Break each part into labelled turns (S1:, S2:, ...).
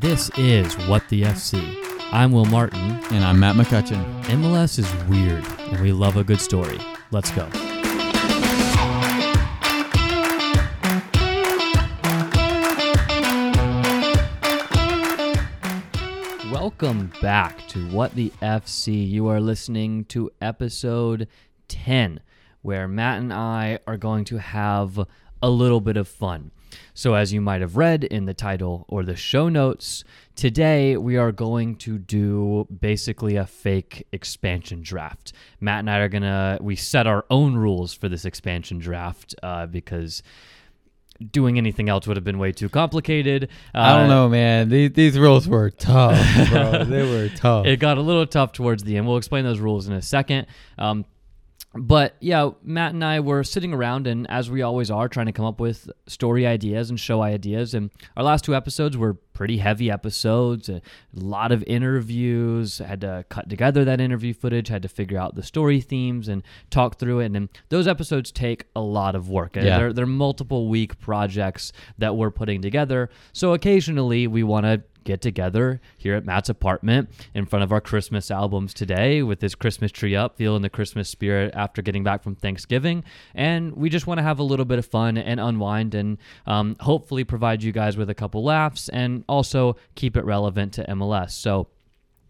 S1: This is What the FC. I'm Will Martin.
S2: And I'm Matt McCutcheon.
S1: MLS is weird, and we love a good story. Let's go. Welcome back to What the FC. You are listening to episode 10, where Matt and I are going to have a little bit of fun. So, as you might have read in the title or the show notes, today we are going to do basically a fake expansion draft. Matt and I are gonna we set our own rules for this expansion draft uh, because doing anything else would have been way too complicated. Uh,
S2: I don't know, man. These, these rules were tough, bro. they were tough.
S1: It got a little tough towards the end. We'll explain those rules in a second. Um, but yeah, Matt and I were sitting around and as we always are trying to come up with story ideas and show ideas and our last two episodes were pretty heavy episodes, a lot of interviews, had to cut together that interview footage, had to figure out the story themes and talk through it and those episodes take a lot of work.
S2: Yeah.
S1: They're, they're multiple week projects that we're putting together. So occasionally we want to get together here at Matt's apartment in front of our Christmas albums today with this Christmas tree up, feeling the Christmas spirit after getting back from Thanksgiving. And we just want to have a little bit of fun and unwind and um, hopefully provide you guys with a couple laughs and also keep it relevant to MLS. So,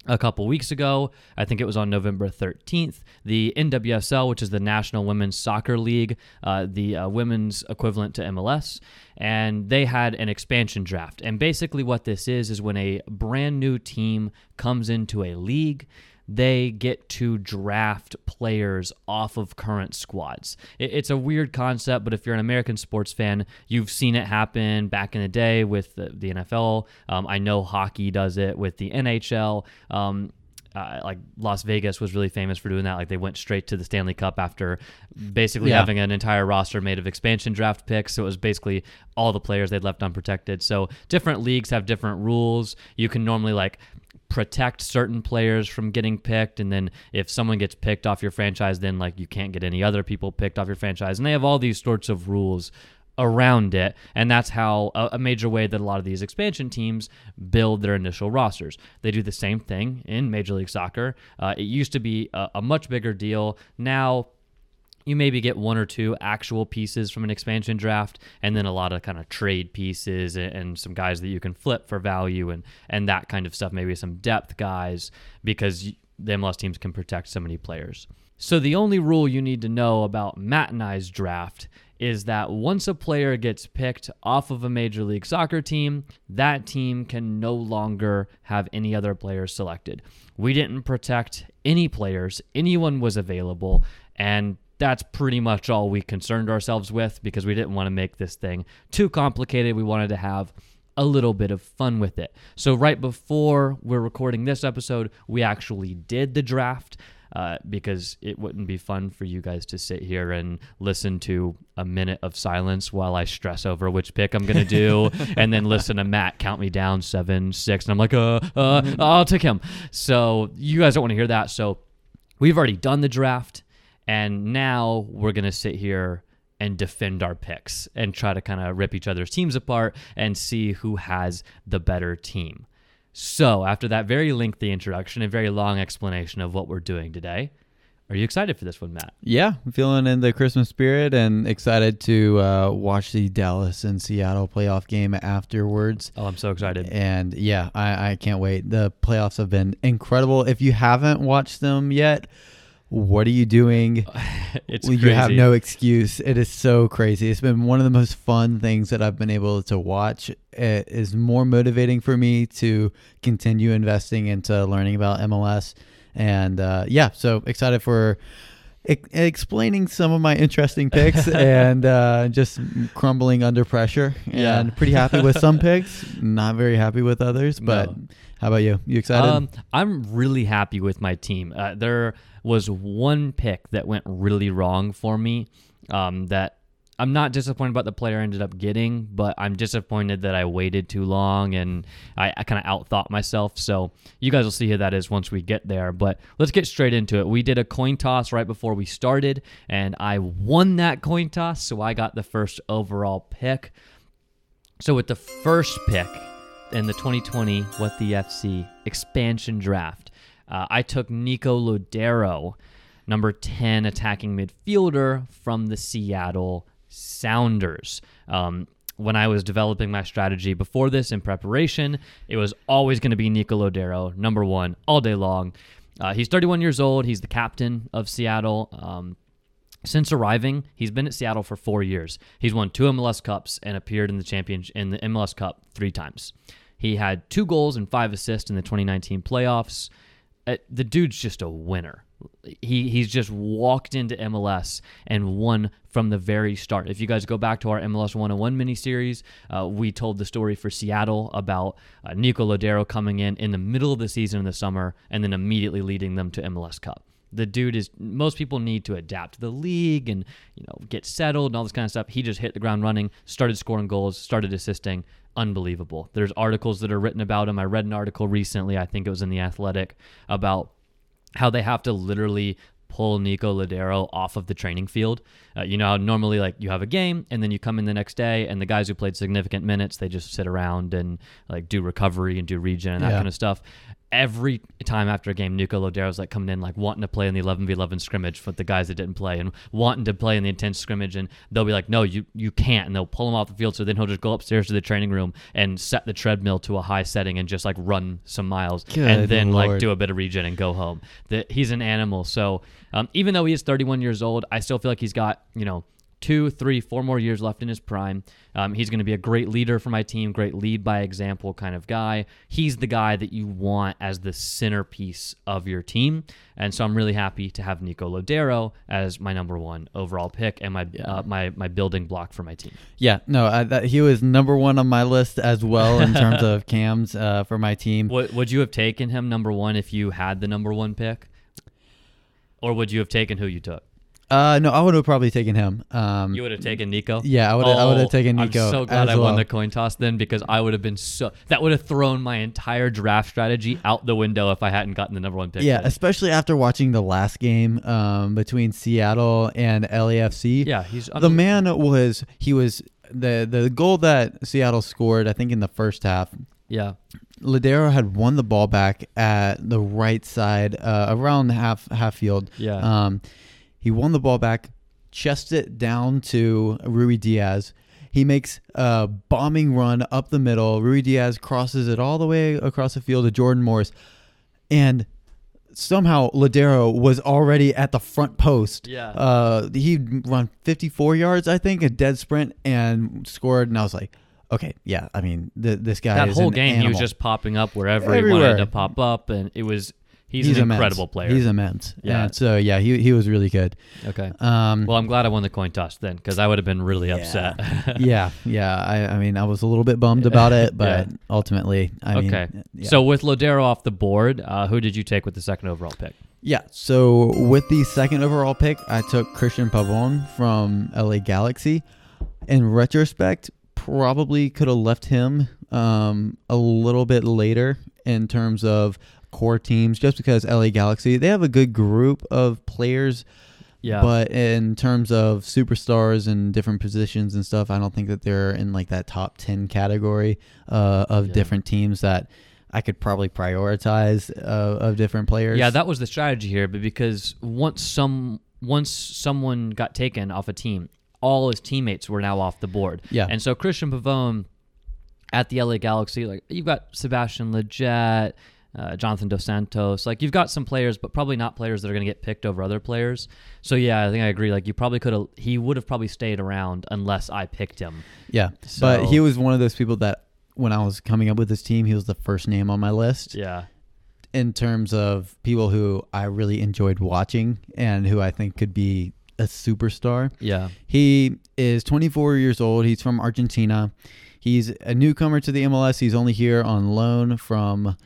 S1: a couple weeks ago. I think it was on November 13th. The NWSL, which is the National Women's Soccer League, uh, the uh, women's equivalent to MLS, and they had an expansion draft. And basically, what this is is when a brand new team comes into a league they get to draft players off of current squads. It's a weird concept, but if you're an American sports fan, you've seen it happen back in the day with the, the NFL. Um, I know hockey does it with the NHL. Um, uh, like Las Vegas was really famous for doing that. Like they went straight to the Stanley Cup after basically
S2: Yeah.
S1: having an entire roster made of expansion draft picks. So it was basically all the players they'd left unprotected. So different leagues have different rules. You can normally like protect certain players from getting picked and then if someone gets picked off your franchise then like you can't get any other people picked off your franchise. And they have all these sorts of rules around it and that's how a, major way that a lot of these expansion teams build their initial rosters. They do the same thing in major league soccer. Uh, it used to be a, a much bigger deal. Now you maybe get one or two actual pieces from an expansion draft and then a lot of kind of trade pieces and, and some guys that you can flip for value and and that kind of stuff maybe some depth guys because the MLS teams can protect so many players. So the only rule you need to know about I's draft is that once a player gets picked off of a major league soccer team, that team can no longer have any other players selected. We didn't protect any players, anyone was available, and that's pretty much all we concerned ourselves with because we didn't want to make this thing too complicated. We wanted to have a little bit of fun with it. So, right before we're recording this episode, we actually did the draft. Uh, because it wouldn't be fun for you guys to sit here and listen to a minute of silence while I stress over which pick I'm gonna do, and then listen to Matt count me down seven, six, and I'm like, uh, uh, I'll take him. So you guys don't want to hear that. So we've already done the draft, and now we're gonna sit here and defend our picks and try to kind of rip each other's teams apart and see who has the better team. So, after that very lengthy introduction and very long explanation of what we're doing today, are you excited for this one, Matt?
S2: Yeah, I'm feeling in the Christmas spirit and excited to uh, watch the Dallas and Seattle playoff game afterwards.
S1: Oh, I'm so excited.
S2: And yeah, I, I can't wait. The playoffs have been incredible. If you haven't watched them yet, what are you doing?
S1: It's
S2: Well, you have no excuse. It is so crazy. It's been one of the most fun things that I've been able to watch. It is more motivating for me to continue investing into learning about MLS. And uh, yeah, so excited for e- explaining some of my interesting picks and uh, just crumbling under pressure.
S1: Yeah.
S2: And pretty happy with some picks, not very happy with others. But
S1: No.
S2: how about you? You excited?
S1: Um, I'm really happy with my team. Uh, there was one pick that went really wrong for me. Um, that I'm not disappointed about the player I ended up getting, but I'm disappointed that I waited too long and I, I kind of outthought myself. So you guys will see who that is once we get there. But let's get straight into it. We did a coin toss right before we started, and I won that coin toss, so I got the first overall pick. So with the first pick, in the 2020 What the FC expansion draft, uh, I took Nico Lodeiro, number 10 attacking midfielder from the Seattle Sounders. Um, when I was developing my strategy before this in preparation, it was always going to be Nico Lodeiro, number one, all day long. Uh, he's 31 years old. He's the captain of Seattle. Um, since arriving, he's been at Seattle for four years. He's won two MLS Cups and appeared in the champion in the MLS Cup three times. He had two goals and five assists in the 2019 playoffs. Uh, the dude's just a winner. He he's just walked into MLS and won from the very start. If you guys go back to our MLS 101 miniseries, uh, we told the story for Seattle about uh, Nico Lodeiro coming in in the middle of the season in the summer and then immediately leading them to MLS Cup the dude is most people need to adapt to the league and you know get settled and all this kind of stuff he just hit the ground running started scoring goals started assisting unbelievable there's articles that are written about him i read an article recently i think it was in the athletic about how they have to literally pull Nico Lodeiro off of the training field. Uh, you know, how normally like you have a game and then you come in the next day and the guys who played significant minutes, they just sit around and like do recovery and do regen and that
S2: Yeah.
S1: kind of stuff. Every time after a game, Nico Lodeiro's like coming in like wanting to play in the 11v11 scrimmage with the guys that didn't play and wanting to play in the intense scrimmage and they'll be like, no, you you can't, and they'll pull him off the field. So then he'll just go upstairs to the training room and set the treadmill to a high setting and just like run some miles
S2: Good
S1: and then like do a bit of regen and go home. That he's an animal. So um, even though he is 31 years old, I still feel like he's got you know two, three, four more years left in his prime. Um, he's going to be a great leader for my team, great lead by example kind of guy. He's the guy that you want as the centerpiece of your team, and so I'm really happy to have Nico Lodeiro as my number one overall pick and my uh, my my building block for my team.
S2: Yeah, no, I, that, he was number one on my list as well in terms of cams uh, for my team.
S1: Would would you have taken him number one if you had the number one pick, or would you have taken who you took?
S2: Uh, no, I would have probably taken him. Um,
S1: You would have taken Nico.
S2: yeah, I would. I would
S1: Oh,
S2: have taken Nico.
S1: I'm so glad I won the coin toss then because I would have been so that would have thrown my entire draft strategy out the window if I hadn't gotten the number one pick.
S2: Yeah, especially after watching the last game um, between Seattle and LAFC.
S1: yeah, he's
S2: the man was he was the the goal that Seattle scored. I think in the first half,
S1: Yeah,
S2: Lodeiro had won the ball back at the right side, uh, around half half field.
S1: yeah,
S2: Um, he won the ball back, chest it down to Ruidíaz. He makes a bombing run up the middle. Ruidíaz crosses it all the way across the field to Jordan Morris, and somehow Lodeiro was already at the front post.
S1: yeah.
S2: Uh, he'd run 54 yards, I think, a dead sprint, and scored. And I was like, okay, yeah. I mean, th- this guy
S1: that
S2: is
S1: whole game, he was just popping up wherever he wanted to pop up, and it was he's, an
S2: immense.
S1: incredible player.
S2: He's immense.
S1: Yeah.
S2: Yeah. so yeah, he he was really good.
S1: okay.
S2: Um,
S1: Well, I'm glad I won the coin toss then because I would have been really
S2: Yeah.
S1: upset.
S2: yeah, yeah. I, I mean, I was a little bit bummed about it, but ultimately, I mean,
S1: Okay.
S2: yeah.
S1: So with Lodeiro off the board, uh, who did you take with the second overall pick?
S2: yeah. So with the second overall pick, I took Cristian Pavón from LA Galaxy. In retrospect, probably could have left him um, a little bit later in terms of core teams, just because LA Galaxy they have a good group of players
S1: Yeah,
S2: But in terms of superstars and different positions and stuff, I don't think that they're in like that top 10 category uh, of
S1: Yeah.
S2: different teams that I could probably prioritize uh, of different players.
S1: Yeah, that was the strategy here, but because once some once someone got taken off a team, all his teammates were now off the board.
S2: Yeah.
S1: And so Cristian Pavón at the LA Galaxy, like you've got Sebastian Lletget, uh, Jonathan Dos Santos, like you've got some players, but probably not players that are going to get picked over other players. So yeah, I think I agree. Like you probably could have, he would have probably stayed around unless I picked him.
S2: yeah.
S1: So-
S2: but he was one of those people that when I was coming up with this team, he was the first name on my list
S1: Yeah.
S2: in terms of people who I really enjoyed watching and who I think could be a superstar.
S1: Yeah.
S2: He is 24 years old. He's from Argentina. He's a newcomer to the MLS. He's only here on loan from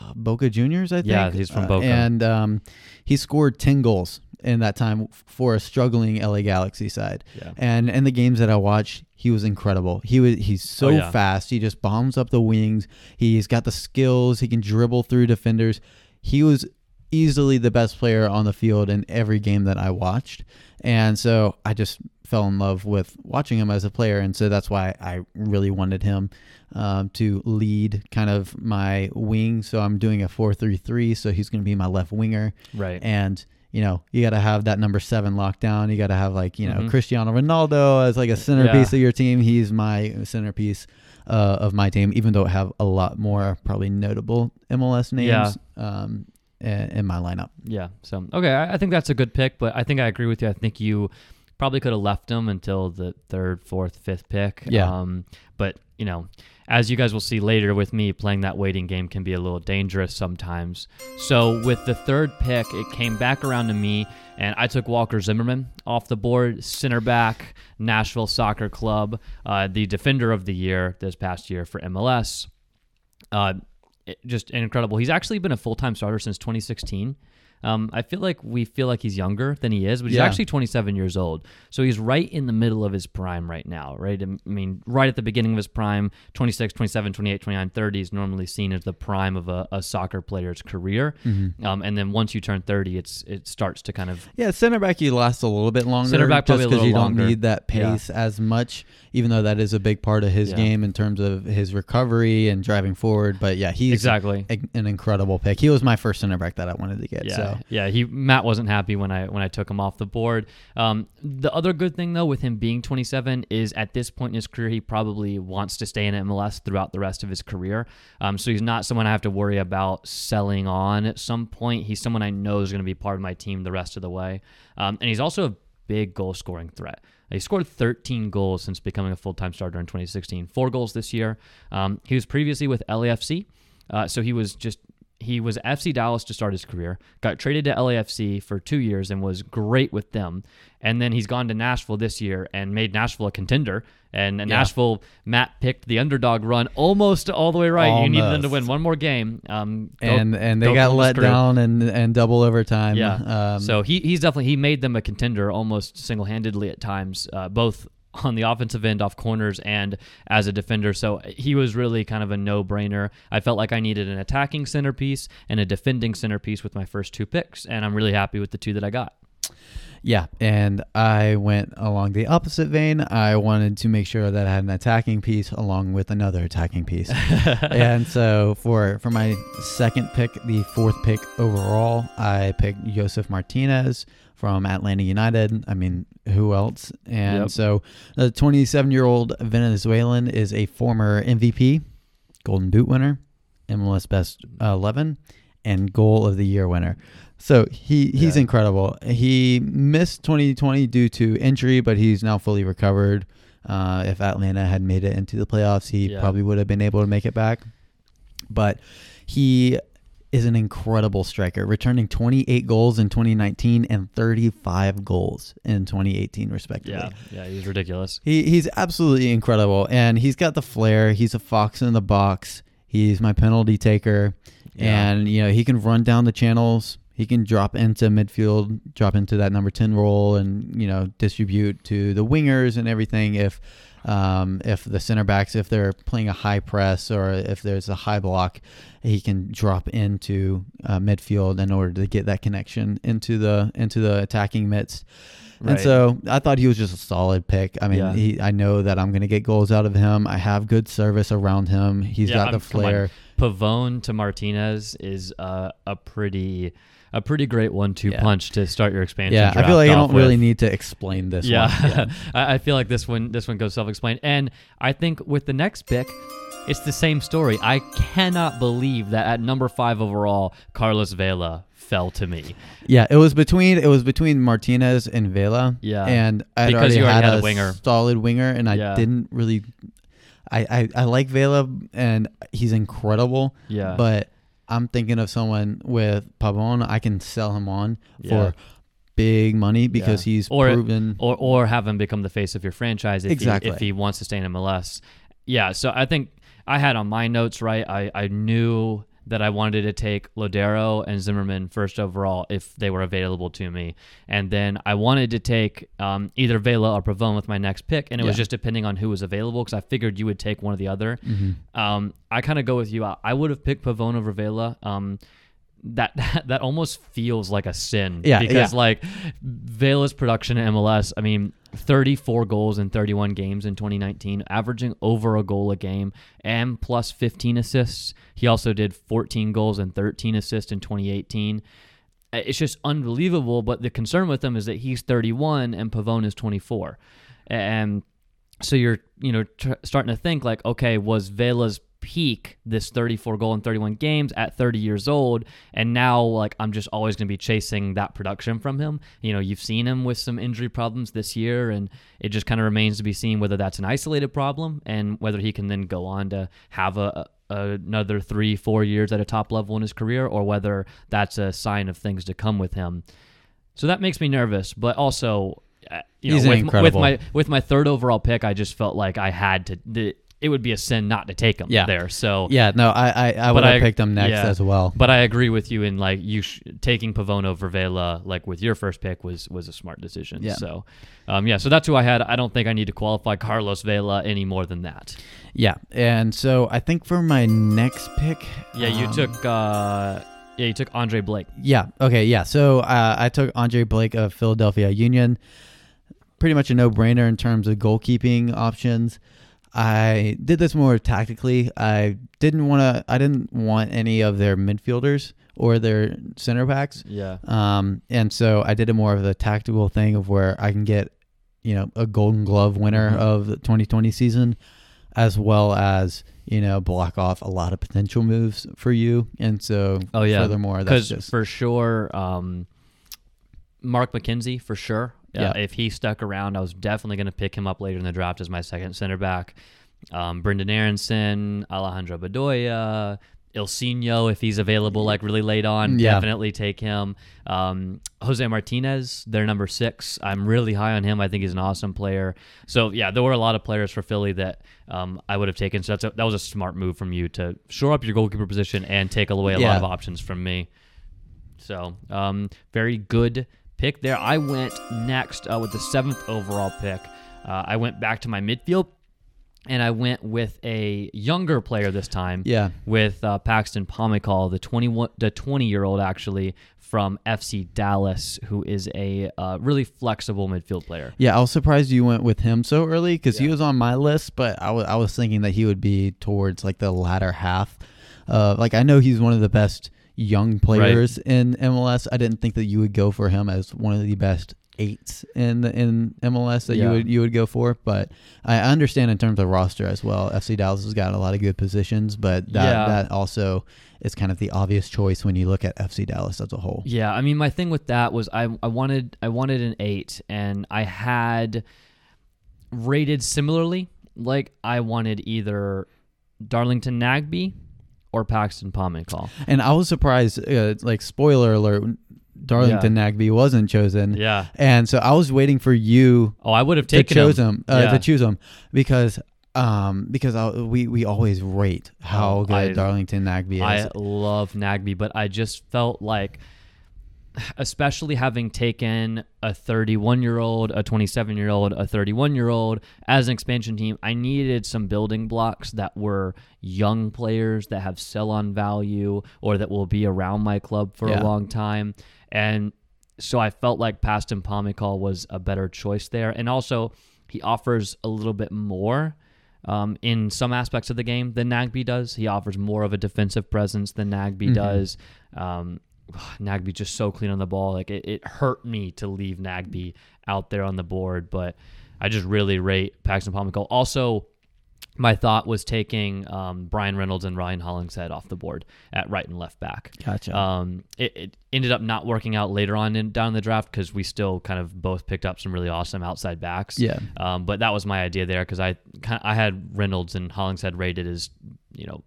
S2: uh, Boca Juniors, I think.
S1: Yeah, he's from
S2: Uh,
S1: Boca.
S2: and um, he scored 10 goals in that time for a struggling LA Galaxy side.
S1: Yeah.
S2: And in the games that I watched, he was incredible. He was he's so
S1: Oh, yeah.
S2: fast. He just bombs up the wings. He's got the skills. He can dribble through defenders. He was easily the best player on the field in every game that I watched. And so I just fell in love with watching him as a player. And so that's why I really wanted him um, to lead kind of my wing. So I'm doing a 4 3 3. So he's going to be my left winger.
S1: Right.
S2: And you know, you got to have that number seven locked down. You got to have like, you know,
S1: Mhm.
S2: Cristiano Ronaldo as like a centerpiece
S1: Yeah.
S2: of your team. He's my centerpiece uh, of my team, even though I have a lot more probably notable MLS names um, in, my lineup.
S1: Yeah. So okay, I, I think that's a good pick, but I think I agree with you. I think you probably could have left him until the third, fourth, fifth pick.
S2: Yeah.
S1: Um, but you know, as you guys will see later with me, playing that waiting game can be a little dangerous sometimes. So with the third pick, it came back around to me, and I took Walker Zimmerman off the board, center back, Nashville Soccer Club, uh, the defender of the year this past year for MLS. Uh, just incredible. He's actually been a full time starter since 2016. Um, I feel like we feel like he's younger than he is, but he's
S2: Yeah.
S1: actually 27 years old. So he's right in the middle of his prime right now, right? I mean, right at the beginning of his prime, 26, 27, 28, 29, 30 is normally seen as the prime of a, a soccer player's career. Um, and then once you turn 30, it's it starts to kind of
S2: Yeah, center back you last a little bit longer.
S1: Center back
S2: just because
S1: little
S2: you
S1: longer.
S2: don't need that
S1: Yeah.
S2: pace as much, even though that is a big part of his
S1: Yeah.
S2: game in terms of his recovery and driving forward. But yeah, he's
S1: exactly.
S2: a- an incredible pick. He was my first center back that I wanted to get.
S1: Yeah,
S2: So
S1: yeah. He Matt wasn't happy when I when I took him off the board. Um, the other good thing though with him being 27 is at this point in his career he probably wants to stay in MLS throughout the rest of his career. Um, so he's not someone I have to worry about selling on at some point. He's someone I know is going to be part of my team the rest of the way. Um, and he's also a big goal scoring threat. He scored 13 goals since becoming a full time starter in 2016. Four goals this year. Um, he was previously with LAFC, uh, so he was just he was FC Dallas to start his career, got traded to LAFC for two years and was great with them. And then he's gone to Nashville this year and made Nashville a contender. And Nashville, Matt picked the underdog run almost all the way right. You needed them to win one more game. Um, go-
S2: and and they
S1: go
S2: got let down and and double overtime.
S1: Yeah.
S2: Um,
S1: so he, he's definitely he made them a contender almost single handedly at times, uh, both on the offensive end off corners and as a defender. So he was really kind of a no brainer. I felt like I needed an attacking centerpiece and a defending centerpiece with my first two picks, and I'm really happy with the two that I got.
S2: Yeah, and I went along the opposite vein. I wanted to make sure that I had an attacking piece along with another attacking piece. and so for for my second pick, the fourth pick overall, I picked Josef Martinez from Atlanta United. I mean, who else? And
S1: Yep.
S2: so the 27-year-old Venezuelan is a former MVP, Golden Boot winner, MLS Best 11, and Goal of the Year winner. So he he's
S1: Yeah.
S2: incredible. He missed 2020 due to injury, but he's now fully recovered. Uh, if Atlanta had made it into the playoffs, he
S1: Yeah.
S2: probably would have been able to make it back. But he is an incredible striker, returning 28 goals in 2019 and 35 goals in 2018, respectively.
S1: Yeah, yeah, he's ridiculous.
S2: He he's absolutely incredible, and he's got the flair. He's a fox in the box. He's my penalty taker,
S1: Yeah.
S2: and you know he can run down the channels. He can drop into midfield, drop into that number ten role, and you know distribute to the wingers and everything. If um, if the center backs, if they're playing a high press or if there's a high block, he can drop into uh, midfield in order to get that connection into the into the attacking midst. And so I thought he was just a solid pick. I mean,
S1: Yeah.
S2: he, I know that I'm going to get goals out of him. I have good service around him. He's
S1: Yeah,
S2: got the
S1: I'm-
S2: flair.
S1: Pavón to Martinez is uh, a pretty a pretty great one-two
S2: Yeah.
S1: punch to start your expansion.
S2: Yeah, I feel like I don't really need to explain this
S1: Yeah,
S2: one.
S1: I, I feel like this one this one goes self-explained, and I think with the next pick, it's the same story. I cannot believe that at number five overall, Carlos Vela fell to me.
S2: Yeah, it was between it was between Martinez and Vela.
S1: Yeah.
S2: and I
S1: Because
S2: already
S1: you already
S2: had,
S1: had a
S2: a
S1: winger.
S2: solid winger, and I
S1: Yeah.
S2: didn't really. I, I I like Vela, and he's incredible.
S1: Yeah.
S2: but I'm thinking of someone with Pavón. I can sell him on
S1: Yeah.
S2: for big money because
S1: Yeah.
S2: he's
S1: Or-
S2: proven.
S1: or or have him become the face of your franchise if
S2: Exactly.
S1: he, if he wants to stay in MLS. Yeah, so I think I had on my notes right. I I knew that I wanted to take Lodeiro and Zimmerman first overall if they were available to me, and then I wanted to take um, either Vela or Pavón with my next pick, and it was just depending on who was available because I figured you would take one or the other.
S2: Mhm.
S1: Um, I kind of go with you. I, I would have picked Pavón over Vela. Um, that that almost feels like a sin.
S2: Yeah,
S1: because
S2: yeah.
S1: like Vela's production in MLS, I mean, 34 goals in 31 games in 2019, averaging over a goal a game and plus 15 assists. He also did 14 goals and 13 assists in 2018. Uh, It's just unbelievable. But the concern with him is that he's 31 and Pavón is 24, and so you're you know tr- starting to think like, okay, was Vela's peak this 34 goal in 31 games at 30 years old. And now like i'm just always going to be chasing that production from him. You know you've seen him with some injury problems this year and it just kind of remains to be seen whether that's an isolated problem and whether he can then go on to have a, a another three four years at a top level in his career or whether that's a sign of things to come with him. So that makes me nervous but also uh, you know, with, with my with my third overall pick i just felt like i had to the, it would be a sin not to take him
S2: Yeah.
S1: there so
S2: Yeah, no, I I, I would have picked him next
S1: yeah.
S2: as well.
S1: but I agree with you in like you sh- taking Pavón over Vela like with your first pick was was a smart decision.
S2: Yeah.
S1: So, um, yeah. So that's who I had. I don't think I need to qualify Carlos Vela any more than that.
S2: Yeah, and so I think for my next pick,
S1: Yeah, you
S2: um,
S1: took. Uh, yeah, you took Andre Blake.
S2: Yeah. Okay. Yeah. So uh, I took Andre Blake of Philadelphia Union. Pretty much a no-brainer in terms of goalkeeping options. I did this more tactically. I didn't want to. I didn't want any of their midfielders or their center backs.
S1: Yeah.
S2: Um, and so I did a more of the tactical thing of where I can get, you know, a Golden Glove winner
S1: Mhm.
S2: of the 2020 season, as well as you know block off a lot of potential moves for you. And so,
S1: Oh, yeah.
S2: furthermore, that's
S1: Because
S2: just
S1: for sure, um, Mark McKenzie for sure. Uh,
S2: Yeah.
S1: If he stuck around, I was definitely going to pick him up later in the draft as my second center back. Um, Brenden Aaronson, Alejandro Bedoya, Ilsinho, if he's available like really late on,
S2: Yeah.
S1: definitely take him. Um, Jose Martinez, their number six. I'm really high on him. I think he's an awesome player. So yeah, there were a lot of players for Philly that um, I would have taken. So that's a, that was a smart move from you to shore up your goalkeeper position and take away a lot of options from me. So, um, very good pick there. I went next uh, with the seventh overall pick. Uh, I went back to my midfield, and I went with a younger player this time.
S2: yeah.
S1: With uh, Paxton Pomykal, the twenty-one, the twenty-year-old actually from FC Dallas, who is a uh, really flexible midfield player.
S2: Yeah, I was surprised you went with him so early because he was on my list, but I wa- I was thinking that he would be towards like the latter half. Uh, like I know he's one of the best young players in MLS. I didn't think that you would go for him as one of the best eights in in MLS that you would you would go for, but I understand in terms of roster as well. FC Dallas has got a lot of good positions, but that
S1: Yeah.
S2: that also is kind of the obvious choice when you look at FC Dallas as a whole.
S1: Yeah, I mean, my thing with that was I I wanted I wanted an eight, and I had rated similarly. Like I wanted either Darlington Nagbe or Paxton Pomykal.
S2: And I was surprised, uh, like spoiler alert, Darlington Nagbe wasn't chosen.
S1: Yeah.
S2: And so I was waiting for you
S1: Oh, I would have
S2: to
S1: taken
S2: choose
S1: him.
S2: him, uh,
S1: Yeah.
S2: to choose him because um because I, we we always rate how
S1: Oh,
S2: good
S1: I-
S2: Darlington Nagbe is.
S1: I love Nagbe, but I just felt like, especially having taken a 31 year old, a 27 year old, a 31 year old as an expansion team, I needed some building blocks that were young players that have sell on value or that will be around my club for
S2: Yeah.
S1: a long time. And so I felt like Paxton Pomykal was a better choice there. And also, he offers a little bit more um, in some aspects of the game than Nagbe does. He offers more of a defensive presence than Nagbe
S2: Mhm.
S1: does. Um, Nagbe just so clean on the ball. Like it, it hurt me to leave Nagbe out there on the board, but I just really rate Paxton Pomykal. Also, my thought was taking um, Bryan Reynolds and Ryan Hollingshead off the board at right and left back.
S2: gotcha.
S1: Um, it, it ended up not working out later on in, down the draft because we still kind of both picked up some really awesome outside backs.
S2: yeah.
S1: Um, but that was my idea there because I I had Reynolds and Hollingshead rated as you know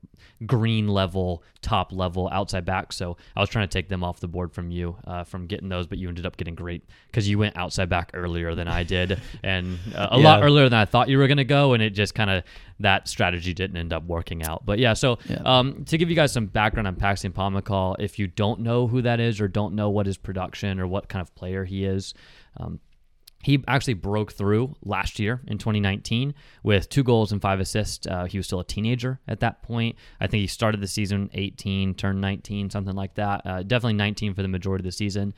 S1: green level, top level outside back. So I was trying to take them off the board from you uh, from getting those, but you ended up getting great because you went outside back earlier than I did and uh, a lot earlier than I thought you were going to go, and it just kind of that strategy didn't end up working out. But yeah, so
S2: Yeah.
S1: um, to give you guys some background on Paxton Pomykal, if you don't know who that is or don't know what his production or what kind of player he is. Um, he actually broke through last year in 2019 with two goals and five assists. Uh, he was still a teenager at that point. I think he started the season 18, turned 19, something like that. Uh, definitely 19 for the majority of the season.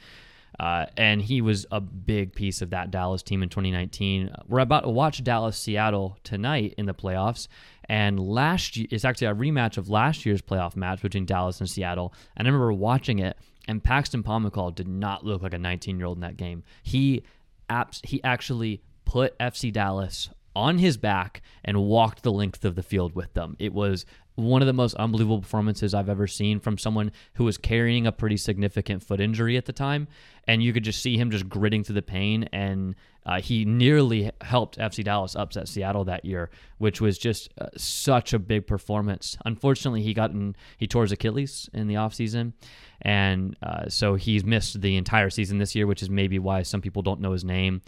S1: Uh, and he was a big piece of that Dallas team in 2019. We're about to watch Dallas Seattle tonight in the playoffs. And last year, it's actually a rematch of last year's playoff match between Dallas and Seattle. And I remember watching it, and Paxton Pomykal did not look like a 19 year old in that game. He apps he actually put FC Dallas on his back and walked the length of the field with them. It was one of the most unbelievable performances I've ever seen from someone who was carrying a pretty significant foot injury at the time. And you could just see him just gritting through the pain. And uh, he nearly helped FC Dallas upset Seattle that year, which was just uh, such a big performance. Unfortunately, he got in, he tore his Achilles in the offseason. And uh, so he's missed the entire season this year, which is maybe why some people don't know his name.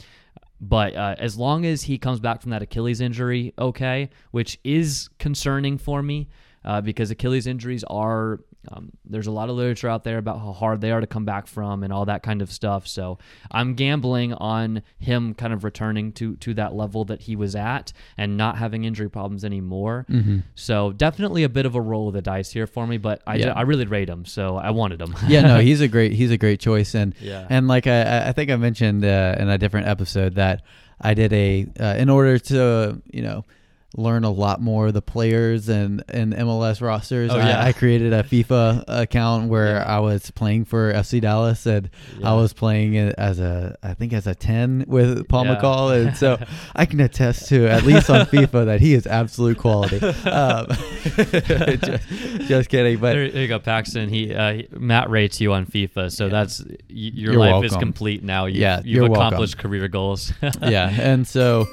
S1: But uh, as long as he comes back from that Achilles injury, okay, which is concerning for me uh, because Achilles injuries are um, there's a lot of literature out there about how hard they are to come back from and all that kind of stuff. So I'm gambling on him kind of returning to to that level that he was at and not having injury problems anymore.
S2: Mm-hmm.
S1: So definitely a bit of a roll of the dice here for me, but I,
S2: Yeah.
S1: I really rate him, so I wanted him.
S2: yeah, no, he's a great he's a great choice, and
S1: yeah.
S2: and like I, I think I mentioned uh, in a different episode that I did a uh, in order to you know learn a lot more the players and and MLS rosters.
S1: Oh, yeah.
S2: I, I created a FIFA account where
S1: Yeah.
S2: I was playing for FC Dallas and
S1: Yeah.
S2: I was playing it as a I think as a ten with Paul
S1: Yeah.
S2: McCall, and so I can attest to at least on FIFA that he is absolute quality. Um, just, just kidding, but
S1: there, there you go, Paxton. He, uh, he- Matt rates you on FIFA, so
S2: Yeah.
S1: that's y- your
S2: You're
S1: life is complete now. You've,
S2: Yeah,
S1: you've
S2: you're welcome.
S1: accomplished career goals.
S2: yeah, and so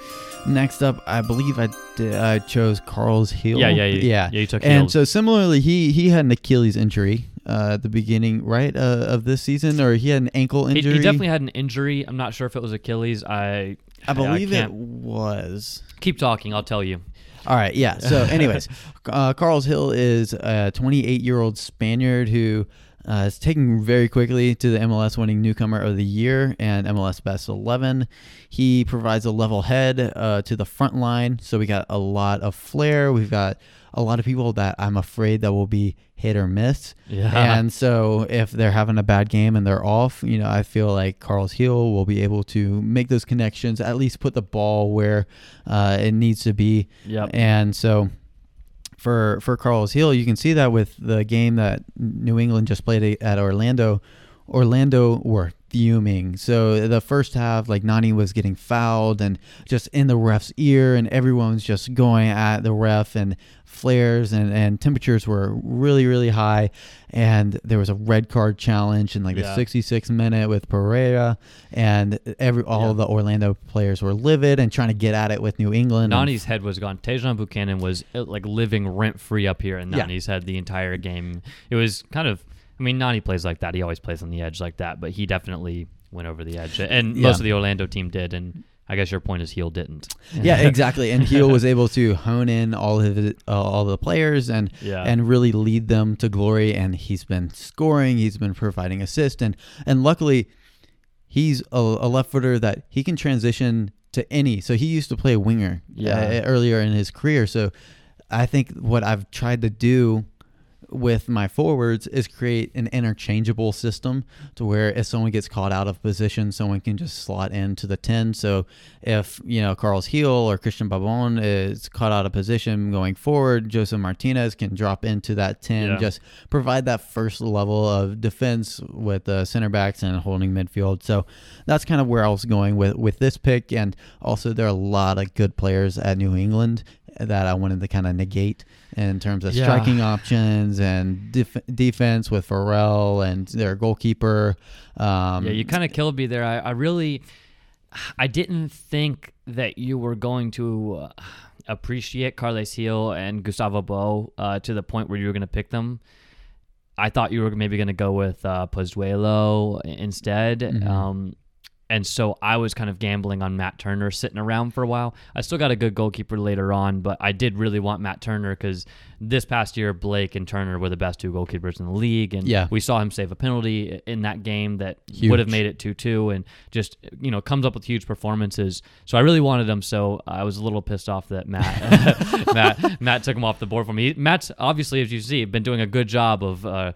S2: next up, I believe I did, I chose Carles Gil.
S1: yeah, yeah, you,
S2: yeah.
S1: yeah. You took
S2: And
S1: heels.
S2: so similarly, he he had an Achilles injury uh, at the beginning, right, uh, of this season, or he had an ankle injury.
S1: he, definitely had an injury. I'm not sure if it was Achilles. I
S2: I believe it was.
S1: keep talking. I'll tell you.
S2: All right, yeah. So, anyways, uh, Carles Gil is a 28 year old Spaniard who uh, is taking very quickly to the MLS winning newcomer of the year and MLS best 11. He provides a level head uh, to the front line. So, we got a lot of flair. We've got a lot of people that I'm afraid that will be hit or miss.
S1: Yeah.
S2: And so if they're having a bad game and they're off, you know, I feel like Carles Gil will be able to make those connections, at least put the ball where uh, it needs to be.
S1: Yep.
S2: And so for for Carlos Gil, you can see that with the game that New England just played at Orlando. Orlando were fuming. So the first half, like Nani was getting fouled and just in the ref's ear, and everyone was just going at the ref and flares and, and temperatures were really really high and there was a red card challenge in like
S1: Yeah.
S2: the 66th minute with Pereyra and every all
S1: Yeah.
S2: the Orlando players were livid and trying to get at it with New England and
S1: Nani's head was gone. Tajon Buchanan was uh, like living rent free up here in
S2: Yeah.
S1: Nani's head the entire game. It was kind of, I mean, Nani plays like that. He always plays on the edge like that, but he definitely went over the edge. And
S2: Yeah.
S1: most of the Orlando team did. And I guess your point is Gil didn't.
S2: yeah, exactly. And Gil was able to hone in all of his, uh, all the players and
S1: Yeah.
S2: and really lead them to glory. And he's been scoring. He's been providing assist, and and luckily, he's a, a left footer that he can transition to any. So he used to play winger
S1: Yeah.
S2: uh, earlier in his career. So I think what I've tried to do with my forwards is create an interchangeable system to where if someone gets caught out of position, someone can just slot into the 10. So if, you know, Carles Gil or Christian Pavón is caught out of position going forward, Josef Martinez can drop into that 10,
S1: Yeah.
S2: just provide that first level of defense with the center backs and holding midfield. So that's kind of where I was going with, with this pick. And also, there are a lot of good players at New England that I wanted to kind of negate in terms of
S1: Yeah.
S2: striking options and def- defense with Farrell and their goalkeeper. Um,
S1: yeah, you kind of killed me there. I, I really, I didn't think that you were going to uh, appreciate Carles Gil and Gustavo Bou uh, to the point where you were going to pick them. I thought you were maybe going to go with uh, Pozuelo instead.
S2: Mhm.
S1: Um, and so I was kind of gambling on Matt Turner sitting around for a while. I still got a good goalkeeper later on, but I did really want Matt Turner because this past year Blake and Turner were the best two goalkeepers in the league, and
S2: Yeah.
S1: we saw him save a penalty in that game that
S2: Huge.
S1: would have made it two two, and just you know comes up with huge performances. So I really wanted him. So I was a little pissed off that Matt Matt Matt took him off the board for me. Matt's obviously, as you see, been doing a good job of. Uh,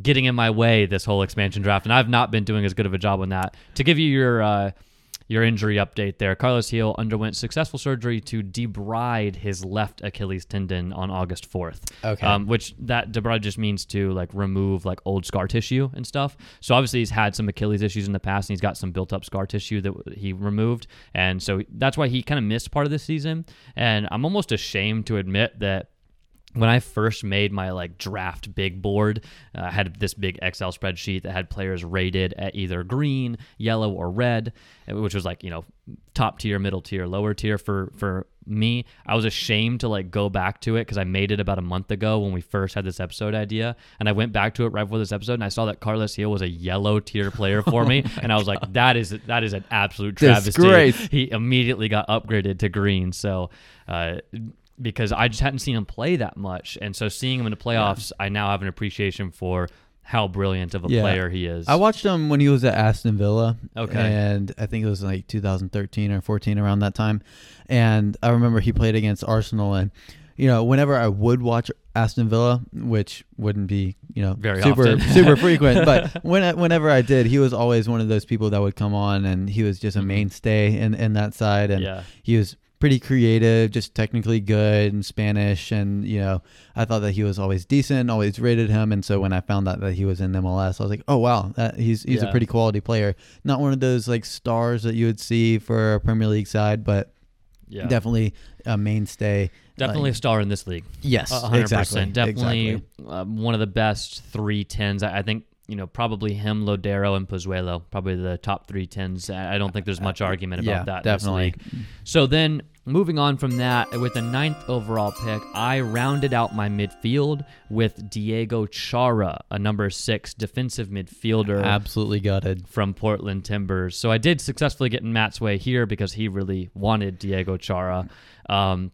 S1: getting in my way this whole expansion draft, and I've not been doing as good of a job on that. To give you your uh, your injury update there, Carlos Gil underwent successful surgery to debride his left Achilles tendon on August 4th.
S2: Okay.
S1: Um, which that debride just means to like remove like old scar tissue and stuff. So obviously he's had some Achilles issues in the past, and he's got some built up scar tissue that he removed, and so that's why he kind of missed part of the season. And I'm almost ashamed to admit that when I first made my like draft big board, uh, I had this big Excel spreadsheet that had players rated at either green, yellow, or red, uh, which was like you know top tier, middle tier, lower tier for for me. I was ashamed to like go back to it because I made it about a month ago when we first had this episode idea, and I went back to it right before this episode, and I saw that Carlos Gil was a yellow tier player for me, and I was like, that is that is an absolute travesty.
S2: Disgrace.
S1: He immediately got upgraded to green, so. Uh, because I just hadn't seen him play that much, and so seeing him in the playoffs, I now have an appreciation for how brilliant of a
S2: Yeah.
S1: player he is.
S2: I watched him when he was at Aston Villa.
S1: Okay.
S2: And I think it was like 2013 or 14 around that time. And I remember he played against Arsenal. And, you know, whenever I would watch Aston Villa, which wouldn't be, you know,
S1: Very
S2: super, super frequent, but when, whenever I did, he was always one of those people that would come on and he was just a
S1: Mhm.
S2: mainstay in, in that side. And
S1: yeah,
S2: he was pretty creative, just technically good in Spanish, and you know, I thought that he was always decent, always rated him, and so when I found out that he was in MLS, I was like, oh wow, that, he's he's
S1: Yeah.
S2: a pretty quality player. Not one of those like stars that you would see for a Premier League side, but
S1: yeah,
S2: definitely a mainstay.
S1: definitely a star in this league.
S2: Yes,
S1: A hundred
S2: exactly,
S1: percent. Definitely
S2: exactly.
S1: uh, one of the best three tens. I, I think you know probably him, Lodeiro, and Pozuelo, probably the top three tens. I don't think there's much argument about
S2: Uh, yeah,
S1: that.
S2: definitely.
S1: So then, moving on from that, with the ninth overall pick, I rounded out my midfield with Diego Chara, a number six defensive midfielder
S2: Absolutely gutted.
S1: from Portland Timbers. So I did successfully get in Matt's way here because he really wanted Diego Chara. Um,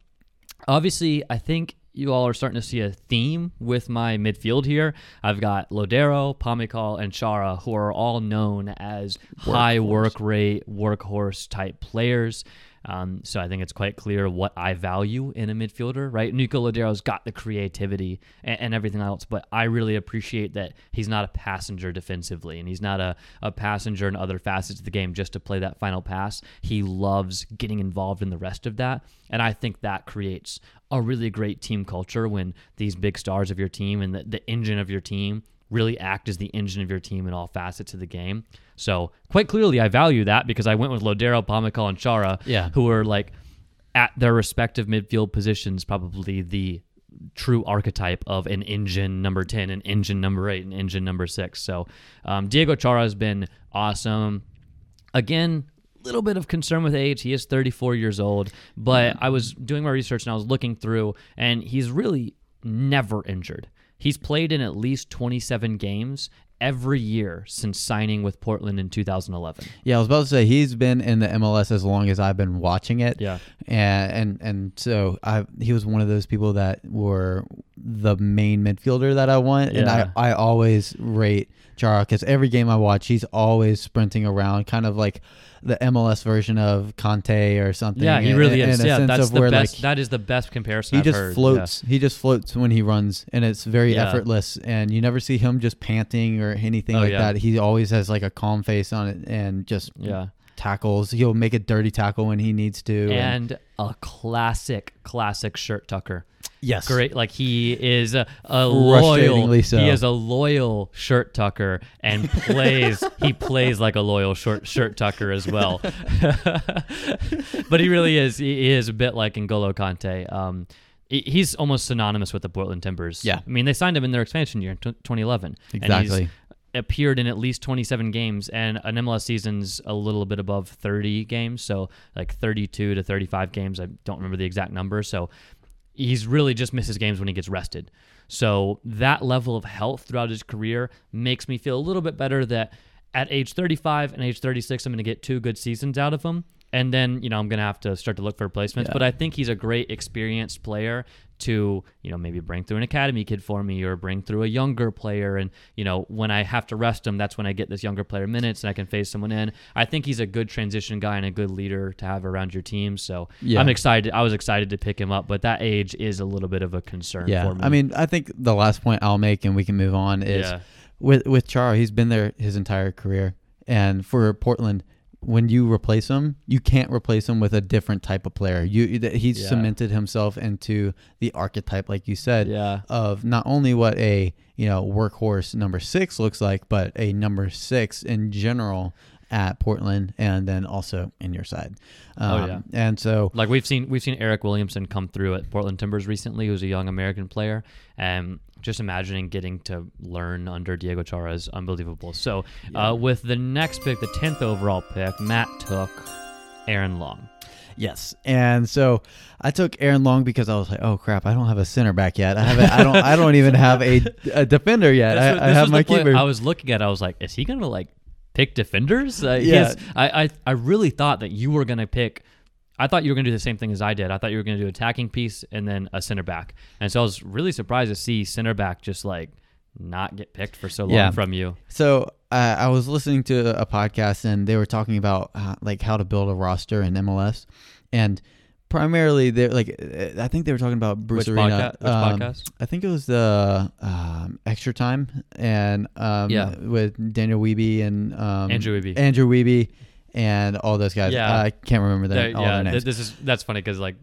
S1: obviously, I think you all are starting to see a theme with my midfield here. I've got Lodeiro, Pomykal, and Chara, who are all known as high work rate, workhorse type players. Um, so I think it's quite clear what I value in a midfielder, right? Nico Lodeiro's got the creativity and, and everything else, but I really appreciate that he's not a passenger defensively and he's not a, a passenger in other facets of the game just to play that final pass. He loves getting involved in the rest of that. And I think that creates a really great team culture when these big stars of your team and the, the engine of your team really act as the engine of your team in all facets of the game. So quite clearly, I value that because I went with Lodeiro, Pomykal, and Chara,
S2: Yeah.
S1: who are like at their respective midfield positions, probably the true archetype of an engine number 10, an engine number 8, an engine number 6. So um, Diego Chara has been awesome. Again, little bit of concern with age. He is 34 years old, but I was doing my research and I was looking through, and he's really never injured. He's played in at least 27 games every year since signing with Portland in 2011.
S2: Yeah, I was about to say he's been in the MLS as long as I've been watching it.
S1: Yeah.
S2: and and and so I he was one of those people that were the main midfielder that I want, and I I always rate Chara because every game I watch, he's always sprinting around, kind of like the MLS version of Kante or something.
S1: Yeah, he really
S2: in
S1: is.
S2: a
S1: Yeah, that's the
S2: where,
S1: best.
S2: like,
S1: that is the best comparison.
S2: he
S1: I've
S2: just
S1: heard.
S2: floats. He just floats when he runs, and it's very
S1: Yeah.
S2: effortless. And you never see him just panting or anything
S1: Oh,
S2: like
S1: yeah.
S2: that. He always has like a calm face on it and just
S1: Yeah. yeah.
S2: tackles. He'll make a dirty tackle when he needs to.
S1: And a classic, classic shirt tucker.
S2: Yes,
S1: Great, like he is a, a loyal.
S2: So.
S1: He is a loyal shirt tucker and plays. he plays like a loyal short shirt tucker as well. but he really is. He is a bit like N'Golo Kante. Um, he's almost synonymous with the Portland Timbers.
S2: Yeah.
S1: I mean they signed him in their expansion year in t- 2011. And he's
S2: Exactly.
S1: appeared in at least 27 games, and an MLS season's a little bit above 30 games, so like 32 to 35 games. I don't remember the exact number. So he's really just misses games when he gets rested. So that level of health throughout his career makes me feel a little bit better that at age 35 and age 36, I'm going to get two good seasons out of him. And then, you know, I'm going to have to start to look for replacements.
S2: Yeah.
S1: But I think he's a great experienced player to, you know, maybe bring through an academy kid for me or bring through a younger player. And, you know, when I have to rest him, that's when I get this younger player minutes and I can phase someone in. I think he's a good transition guy and a good leader to have around your team. So
S2: Yeah.
S1: I'm excited. I was excited to pick him up, but that age is a little bit of a concern
S2: Yeah,
S1: for me.
S2: I mean, I think the last point I'll make, and we can move on, is
S1: Yeah.
S2: with with Chara. He's been there his entire career, and for Portland, when you replace him, you can't replace him with a different type of player. You he's
S1: Yeah.
S2: cemented himself into the archetype, like you said,
S1: Yeah.
S2: of not only what a you know workhorse number six looks like, but a number six in general at Portland, and then also in your side.
S1: Oh,
S2: Um,
S1: yeah.
S2: and so
S1: Like we've seen we've seen Eryk Williamson come through at Portland Timbers recently, who's a young American player, and just imagining getting to learn under Diego Chara is unbelievable. So, uh, with the next pick, the tenth overall pick, Matt took Aaron Long.
S2: Yes, and so I took Aaron Long because I was like, "Oh crap, I don't have a center back yet. I haven't. I don't. I don't even have a, a defender yet.
S1: This
S2: I, I have my keeper."
S1: I was looking at. I was like, is he gonna like pick defenders? Uh,
S2: Yeah.
S1: yes. I, I I really thought that you were gonna pick. I thought you were gonna do the same thing as I did. I thought you were gonna do attacking piece and then a center back. And so I was really surprised to see center back just like not get picked for so long
S2: Yeah.
S1: from you.
S2: So uh, I was listening to a podcast and they were talking about uh, like how to build a roster in MLS, and primarily they're like I think they were talking about Bruce
S1: Which,
S2: Arena.
S1: podca- which
S2: um,
S1: podcast?
S2: I think it was the um, extra time and um,
S1: Yeah.
S2: with Daniel Weeby and um,
S1: Andrew Wiebe.
S2: Andrew Wiebe, and all those guys.
S1: Yeah.
S2: I can't remember their, all
S1: yeah,
S2: their
S1: th-
S2: names.
S1: this is that's funny because like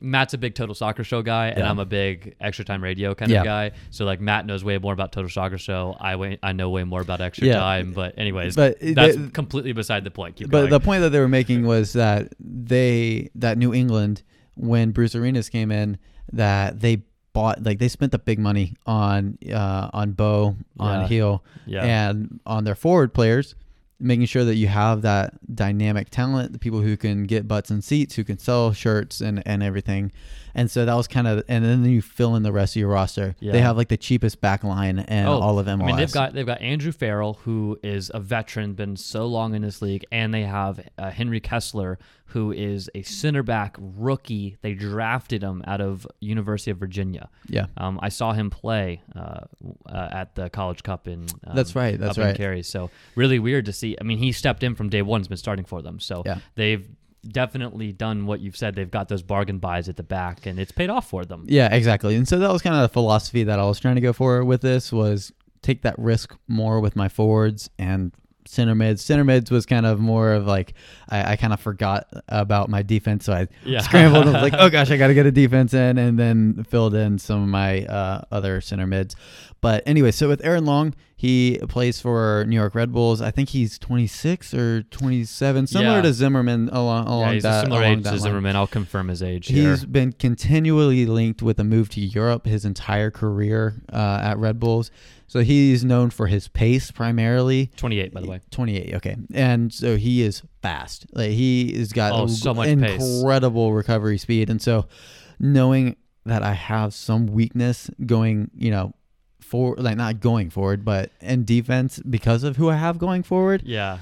S1: Matt's a big Total Soccer Show guy, and
S2: Yeah.
S1: I'm a big Extra Time Radio kind
S2: Yeah.
S1: of guy. So like Matt knows way more about Total Soccer Show. I way, I know way more about Extra
S2: Yeah.
S1: Time. But anyways,
S2: But
S1: that's
S2: they-
S1: completely beside the point. Keep
S2: But
S1: going.
S2: the point that they were making was that they that New England when Bruce Arenas came in that they bought like they spent the big money on uh on Bou on
S1: yeah,
S2: and on their forward players making sure that you have that dynamic talent the people who can get butts and seats who can sell shirts and and everything and so that was kind of and then you fill in the rest of your roster
S1: Yeah.
S2: they have like the cheapest back line in
S1: Oh,
S2: all of MLS
S1: I mean, they've got they've got Andrew Farrell, who is a veteran, been so long in this league, and they have uh, Henry Kessler, who is a center back rookie. They drafted him out of University of Virginia.
S2: yeah
S1: Um, I saw him play uh, uh, at the College Cup in. Um,
S2: That's right, that's right.
S1: Cary. So really weird to see. I mean, he stepped in from day one. Has been starting for them. So
S2: Yeah.
S1: they've definitely done what you've said. They've got those bargain buys at the back, and it's paid off for them.
S2: Yeah, exactly. And so that was kind of the philosophy that I was trying to go for with this was take that risk more with my forwards and center mids. Center mids was kind of more of like I, I kind of forgot about my defense, so I
S1: Yeah.
S2: scrambled and was like, oh gosh, I got to get a defense in, and then filled in some of my uh, other center mids. But anyway, so with Aaron Long, he plays for New York Red Bulls. I think he's 26 or 27, similar
S1: Yeah.
S2: to Zimmerman along along
S1: Yeah, he's
S2: that
S1: a similar age to
S2: line.
S1: Zimmerman. I'll confirm his age here.
S2: He's been continually linked with a move to Europe his entire career uh, at Red Bulls. So he's known for his pace primarily.
S1: 28, by the way.
S2: 28, okay. And so he is fast. Like he has got
S1: Oh, so much pace.
S2: incredible recovery speed. And so knowing that I have some weakness going, you know, for like not going forward, but in defense because of who I have going forward,
S1: Yeah.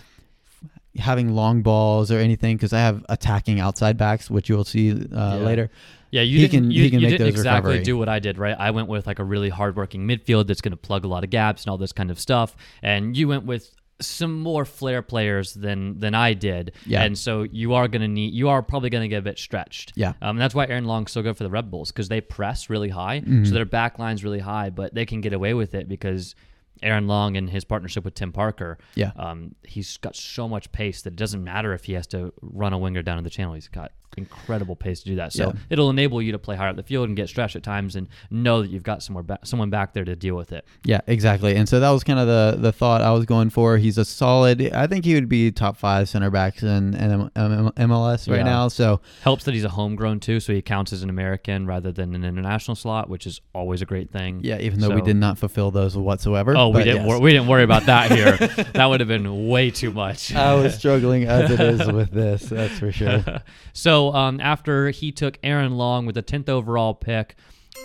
S2: having long balls or anything because I have attacking outside backs, which you will see uh, later.
S1: Yeah, you
S2: He can-
S1: you,
S2: he can
S1: you
S2: make
S1: didn't
S2: those
S1: exactly
S2: recovery.
S1: do what I did, right? I went with like a really hardworking midfield that's going to plug a lot of gaps and all this kind of stuff, and you went with some more flair players than than I did.
S2: Yeah.
S1: And so you are to need, you are probably going to get a bit stretched.
S2: Yeah.
S1: Um, and that's why Aaron Long's so good for the Red Bulls because they press really high,
S2: Mm-hmm.
S1: so their back line's really high, but they can get away with it because. Aaron Long and his partnership with Tim Parker,
S2: Yeah.
S1: um, he's got so much pace that it doesn't matter if he has to run a winger down in the channel. He's got incredible pace to do that. So
S2: Yeah.
S1: it'll enable you to play higher up the field and get stretched at times and know that you've got somewhere ba- someone back there to deal with it.
S2: Yeah, exactly. And so that was kind of the the thought I was going for. He's a solid. I think he would be top five center backs in, in MLS right
S1: Yeah.
S2: now. So
S1: Helps that he's a homegrown too, so he counts as an American rather than an international slot, which is always a great thing.
S2: yeah, even though we did not fulfill those whatsoever.
S1: Oh, we didn't.
S2: yes.
S1: Wor- we didn't worry about that here. that would have been way too much.
S2: I was struggling as it is with this. That's for sure.
S1: so um, after he took Aaron Long with the 10th overall pick,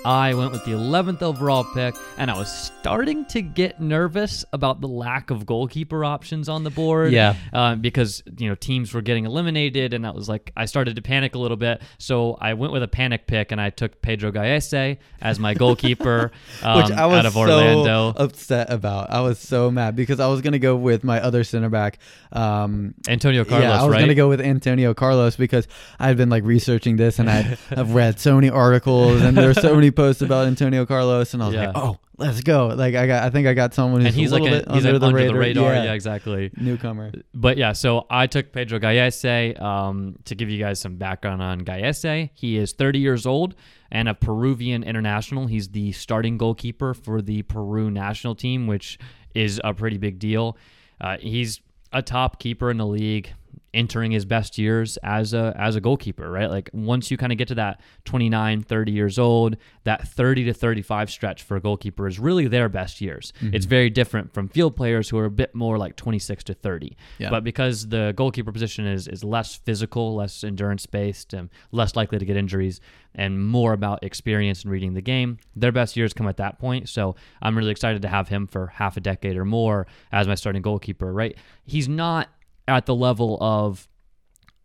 S1: I went with the 11th overall pick, and I was starting to get nervous about the lack of goalkeeper options on the board.
S2: Yeah.
S1: Uh, because, you know, teams were getting eliminated, and I was like, I started to panic a little bit. So I went with a panic pick, and I took Pedro Gallese as my goalkeeper um,
S2: Which I was
S1: out of Orlando.
S2: so upset about. I was so mad because I was going to go with my other center back. Um,
S1: Antonio Carlos,
S2: yeah, I was
S1: right?
S2: going to go with Antonio Carlos because I had been like researching this and I have read so many articles and there's so many posts about Antonio Carlos and I was
S1: Yeah.
S2: like, oh, let's go. Like I got, I think I got someone who's
S1: and he's
S2: a
S1: like
S2: little
S1: a,
S2: bit
S1: he's
S2: under,
S1: like
S2: the,
S1: under
S2: radar.
S1: the radar.
S2: Yeah.
S1: Yeah, exactly.
S2: newcomer.
S1: But yeah, so I took Pedro Gallese. Um, to give you guys some background on Gallese, he is 30 years old and a Peruvian international. He's the starting goalkeeper for the Peru national team, which is a pretty big deal. Uh, he's a top keeper in the league, entering his best years as a as a goalkeeper, right? Like once you kind of get to that 29, 30 years old, that 30 to 35 stretch for a goalkeeper is really their best years. Mm-hmm. It's very different from field players who are a bit more like 26 to 30.
S2: Yeah.
S1: But because the goalkeeper position is is less physical, less endurance based, and less likely to get injuries, and more about experience and reading the game, their best years come at that point. So I'm really excited to have him for half a decade or more as my starting goalkeeper. Right? He's not at the level of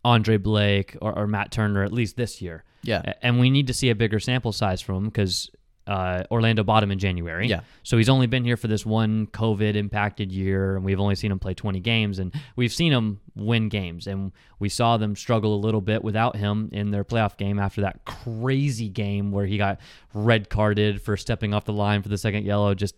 S1: Andre Blake or, or Matt Turner, at least this year.
S2: Yeah.
S1: And we need to see a bigger sample size from him because uh, Orlando bought him in January.
S2: Yeah.
S1: So he's only been here for this one COVID impacted year, and we've only seen him play 20 games, and we've seen him win games. And we saw them struggle a little bit without him in their playoff game after that crazy game where he got red carded for stepping off the line for the second yellow. Just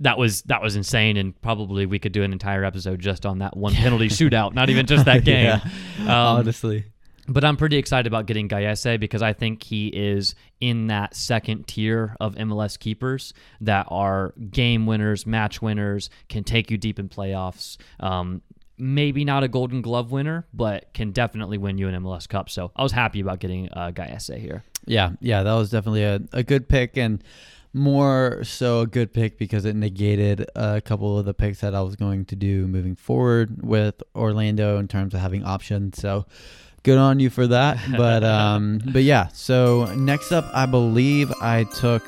S1: that was that was insane, and probably we could do an entire episode just on that one penalty shootout, not even just that game. Um,
S2: Honestly.
S1: but I'm pretty excited about getting Gallese because I think he is in that second tier of MLS keepers that are game winners, match winners, can take you deep in playoffs. Um, maybe not a Golden Glove winner, but can definitely win you an MLS Cup. So I was happy about getting uh, Gallese here.
S2: Yeah, yeah, that was definitely a, a good pick and more so a good pick because it negated a couple of the picks that I was going to do moving forward with Orlando in terms of having options. So good on you for that. But um but yeah, so next up I believe I took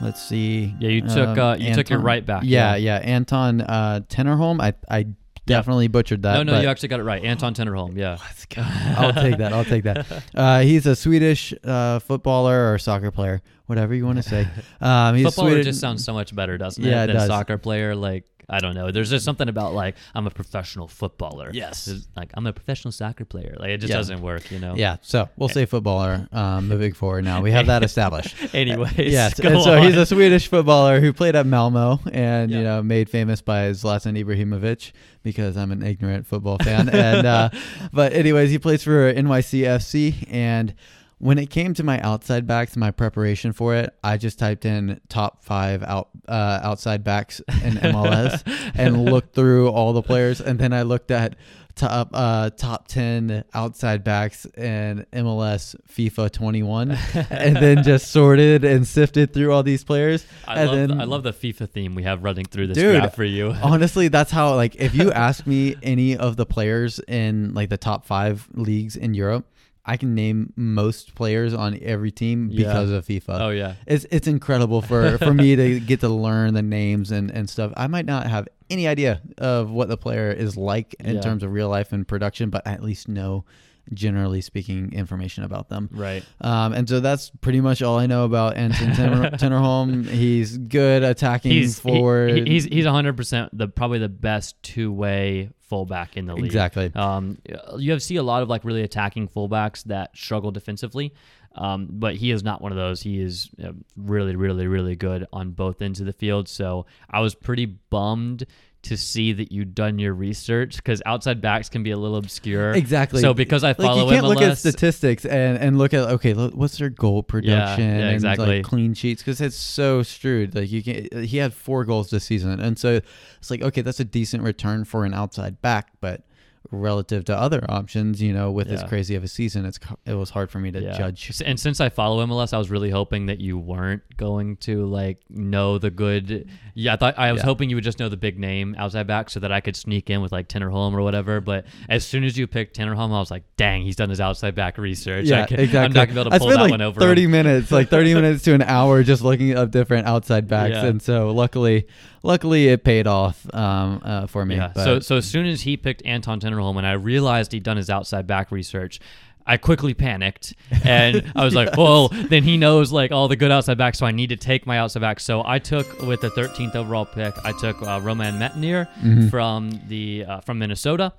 S2: let's see.
S1: Yeah, you took
S2: um,
S1: uh, you took your right back.
S2: Yeah, yeah, Anton uh Tinnerholm. I I definitely butchered that.
S1: No, no, you actually got it right. Anton Tinnerholm. Yeah.
S2: Let's go. I'll take that. I'll take that. Uh, he's a Swedish uh, footballer or soccer player, whatever you want to say. Um, he's
S1: Footballer
S2: Swedish.
S1: just sounds so much better, doesn't
S2: Yeah,
S1: it?
S2: it
S1: Than
S2: does.
S1: soccer player. Like I don't know. There's just something about like I'm a professional footballer.
S2: Yes.
S1: It's like I'm a professional soccer player. Like it just
S2: Yeah.
S1: doesn't work, you know.
S2: Yeah, so we'll say footballer um, moving forward. Now we have that established.
S1: Anyways.
S2: yes,
S1: go
S2: and so he's a Swedish footballer who played at Malmo and you know made famous by Zlatan Ibrahimovic because I'm an ignorant football fan. and uh, but anyways, he plays for NYCFC and. When it came to my outside backs, my preparation for it, I just typed in top five out uh, outside backs in MLS and looked through all the players, and then I looked at top uh, top ten outside backs in MLS FIFA 21, and then just sorted and sifted through all these players.
S1: I
S2: and
S1: love,
S2: then,
S1: the, I love the FIFA theme we have running through this
S2: Dude,
S1: for you.
S2: Honestly, that's how like if you ask me any of the players in like the top five leagues in Europe, I can name most players on every team
S1: Yeah.
S2: because of FIFA.
S1: oh yeah.
S2: It's it's incredible for for me to get to learn the names and and stuff. I might not have any idea of what the player is like in
S1: Yeah.
S2: terms of real life and production, but I at least know generally speaking information about them.
S1: Right.
S2: Um, and so that's pretty much all I know about Anton Tenner- Tinnerholm. He's good attacking
S1: He's
S2: forward.
S1: he- he's he's 100 percent the probably the best two way fullback in the league.
S2: exactly.
S1: Um, you have see a lot of like really attacking fullbacks that struggle defensively, um, but he is not one of those. He is uh, really, really, really good on both ends of the field. So I was pretty bummed to see that you've done your research because outside backs can be a little obscure.
S2: Exactly.
S1: So because I
S2: like
S1: follow
S2: you can't
S1: MLS,
S2: look at statistics and, and look at okay look, what's their goal production
S1: yeah,
S2: and
S1: exactly.
S2: like clean sheets because it's so strewed like you can he had four goals this season and so it's like okay that's a decent return for an outside back but relative to other options. You know, with as crazy of a season, it's it was hard for me to
S1: Yeah.
S2: judge.
S1: And since I follow MLS, I was really hoping that you weren't going to like know the good. Yeah, I thought I was
S2: Yeah.
S1: hoping you would just know the big name outside back so that I could sneak in with like Tinnerholm or whatever. But as soon as you picked Tinnerholm, I was like, dang, he's done his outside back research. I
S2: Yeah,
S1: can,
S2: exactly.
S1: I'm not gonna be able to
S2: I
S1: pull
S2: spent
S1: that
S2: like
S1: one over.
S2: 30
S1: him.
S2: minutes, like 30 minutes to an hour just looking up different outside backs.
S1: Yeah.
S2: And so luckily, luckily it paid off um, uh, for me.
S1: Yeah.
S2: But
S1: So so as soon as he picked Anton Tinnerholm and I realized he'd done his outside back research, I quickly panicked and I was like, "Well, then he knows like all the good outside backs, so I need to take my outside back." So I took with the 13th overall pick, I took uh, Roman Métanire
S2: Mm-hmm.
S1: from the uh, from Minnesota.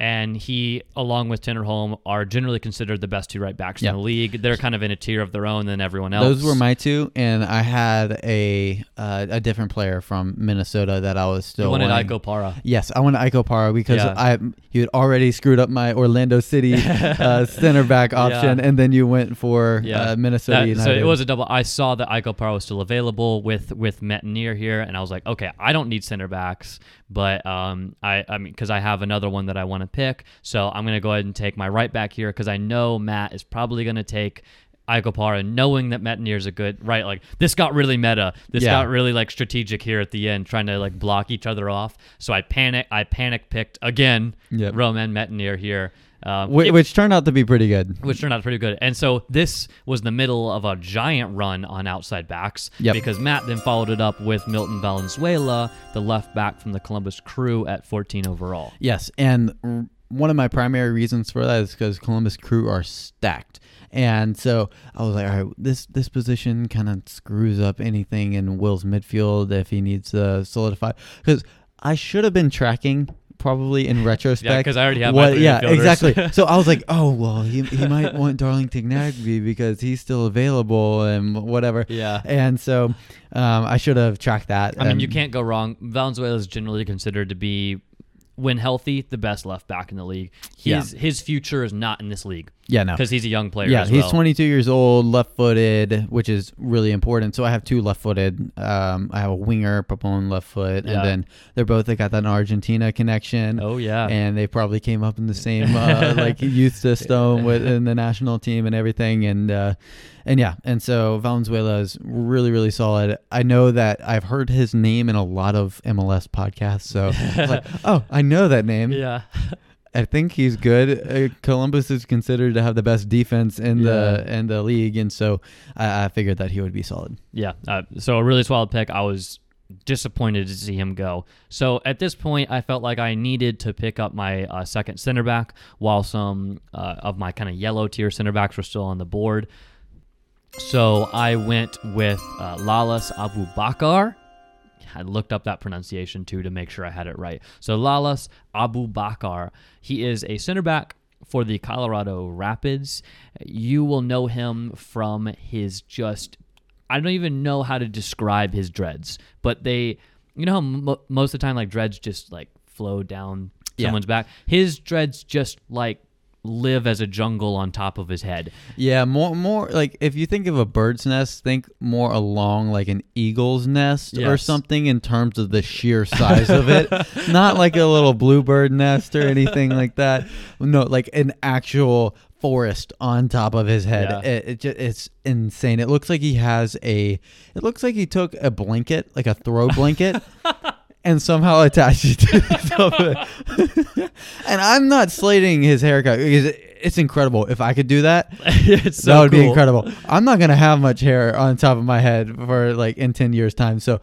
S1: And he, along with Tinnerholm, are generally considered the best two right backs
S2: Yeah.
S1: in the league. They're kind of in a tier of their own than everyone else.
S2: those were my two. And I had a uh, a different player from Minnesota that I was still
S1: You wanted
S2: wanting.
S1: Ike Opara.
S2: Yes, I wanted Ike Opara because
S1: Yeah.
S2: I you had already screwed up my Orlando City uh, center back option,
S1: Yeah.
S2: and then you went for uh, Minnesota
S1: That-
S2: United.
S1: so it was a double. I saw that Ike Opara was still available with with Métanire here, and I was like, okay, I don't need center backs, but um, I I mean, because I have another one that I want to pick, so I'm gonna go ahead and take my right back here because I know Matt is probably gonna take. Ike Opara, knowing that Métanire is a good right, like this got really meta. This
S2: Yeah.
S1: got really like strategic here at the end, trying to like block each other off. So I panic, I panic picked again.
S2: Yep.
S1: Roman Métanire here, um,
S2: Wh-
S1: it-
S2: which turned out to be pretty good.
S1: which turned out pretty good. And so this was the middle of a giant run on outside backs
S2: Yep.
S1: because Matt then followed it up with Milton Valenzuela, the left back from the Columbus Crew at 14 overall.
S2: Yes, and one of my primary reasons for that is because Columbus Crew are stacked, and so I was like, all right, this this position kind of screws up anything in Will's midfield if he needs to solidify. Because I should have been tracking probably in retrospect.
S1: Yeah, 'cause I already have
S2: what, yeah, exactly. so I was like, oh well, he, he might want Darlington Nagbe because he's still available and whatever.
S1: Yeah.
S2: And so um, I should have tracked that.
S1: I mean, you can't go wrong. Valenzuela is generally considered to be, when healthy, the best left back in the league. His his future is not in this league
S2: Yeah, no.
S1: because he's a young player.
S2: Yeah, he's
S1: well.
S2: 22 years old, left-footed, which is really important. So I have two left-footed. Um, I have a winger, Pavón left foot,
S1: Yeah.
S2: and then they're both they got that Argentina connection.
S1: Oh yeah.
S2: And they probably came up in the same uh, like youth system within the national team and everything, and uh, and yeah, and so Valenzuela is really really solid. I know that I've heard his name in a lot of MLS podcasts, so like, oh, I know that name.
S1: yeah.
S2: I think he's good. Uh, Columbus is considered to have the best defense in the in the league, and so I, I figured that he would be solid.
S1: Yeah. Uh, so a really solid pick. I was disappointed to see him go. So at this point, I felt like I needed to pick up my uh, second center back while some uh, of my kind of yellow tier center backs were still on the board. So I went with uh, Lalas Abubakar. I looked up that pronunciation too to make sure I had it right. So Lalas Abubakar, he is a center back for the Colorado Rapids. You will know him from his just I don't even know how to describe his dreads, but they you know how mo- most of the time like dreads just like flow down
S2: Yeah.
S1: someone's back. His dreads just like live as a jungle on top of his head.
S2: Yeah, more more like if you think of a bird's nest, think more along like an eagle's nest or something in terms of the sheer size of it. Not like a little bluebird nest or anything like that. No, like an actual forest on top of his head.
S1: Yeah.
S2: It, it just, it's insane. It looks like he has a. It looks like he took a blanket, like a throw blanket. And somehow attached it to the top of it. and I'm not slating his haircut because it's incredible. If I could do that,
S1: it's so
S2: that would be incredible. I'm not gonna have much hair on top of my head for like in ten years time. So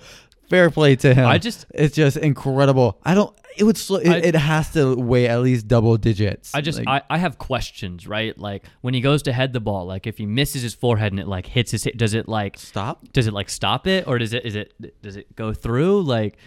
S2: fair play to him.
S1: I just-
S2: it's just incredible. I don't. It would. Sl- it,
S1: I-
S2: it has to weigh at least double digits.
S1: I just
S2: Like,
S1: I, I have questions, right? Like when he goes to head the ball, like if he misses his forehead and it like hits his does it like
S2: stop.
S1: does it like stop it or does it is it does it go through like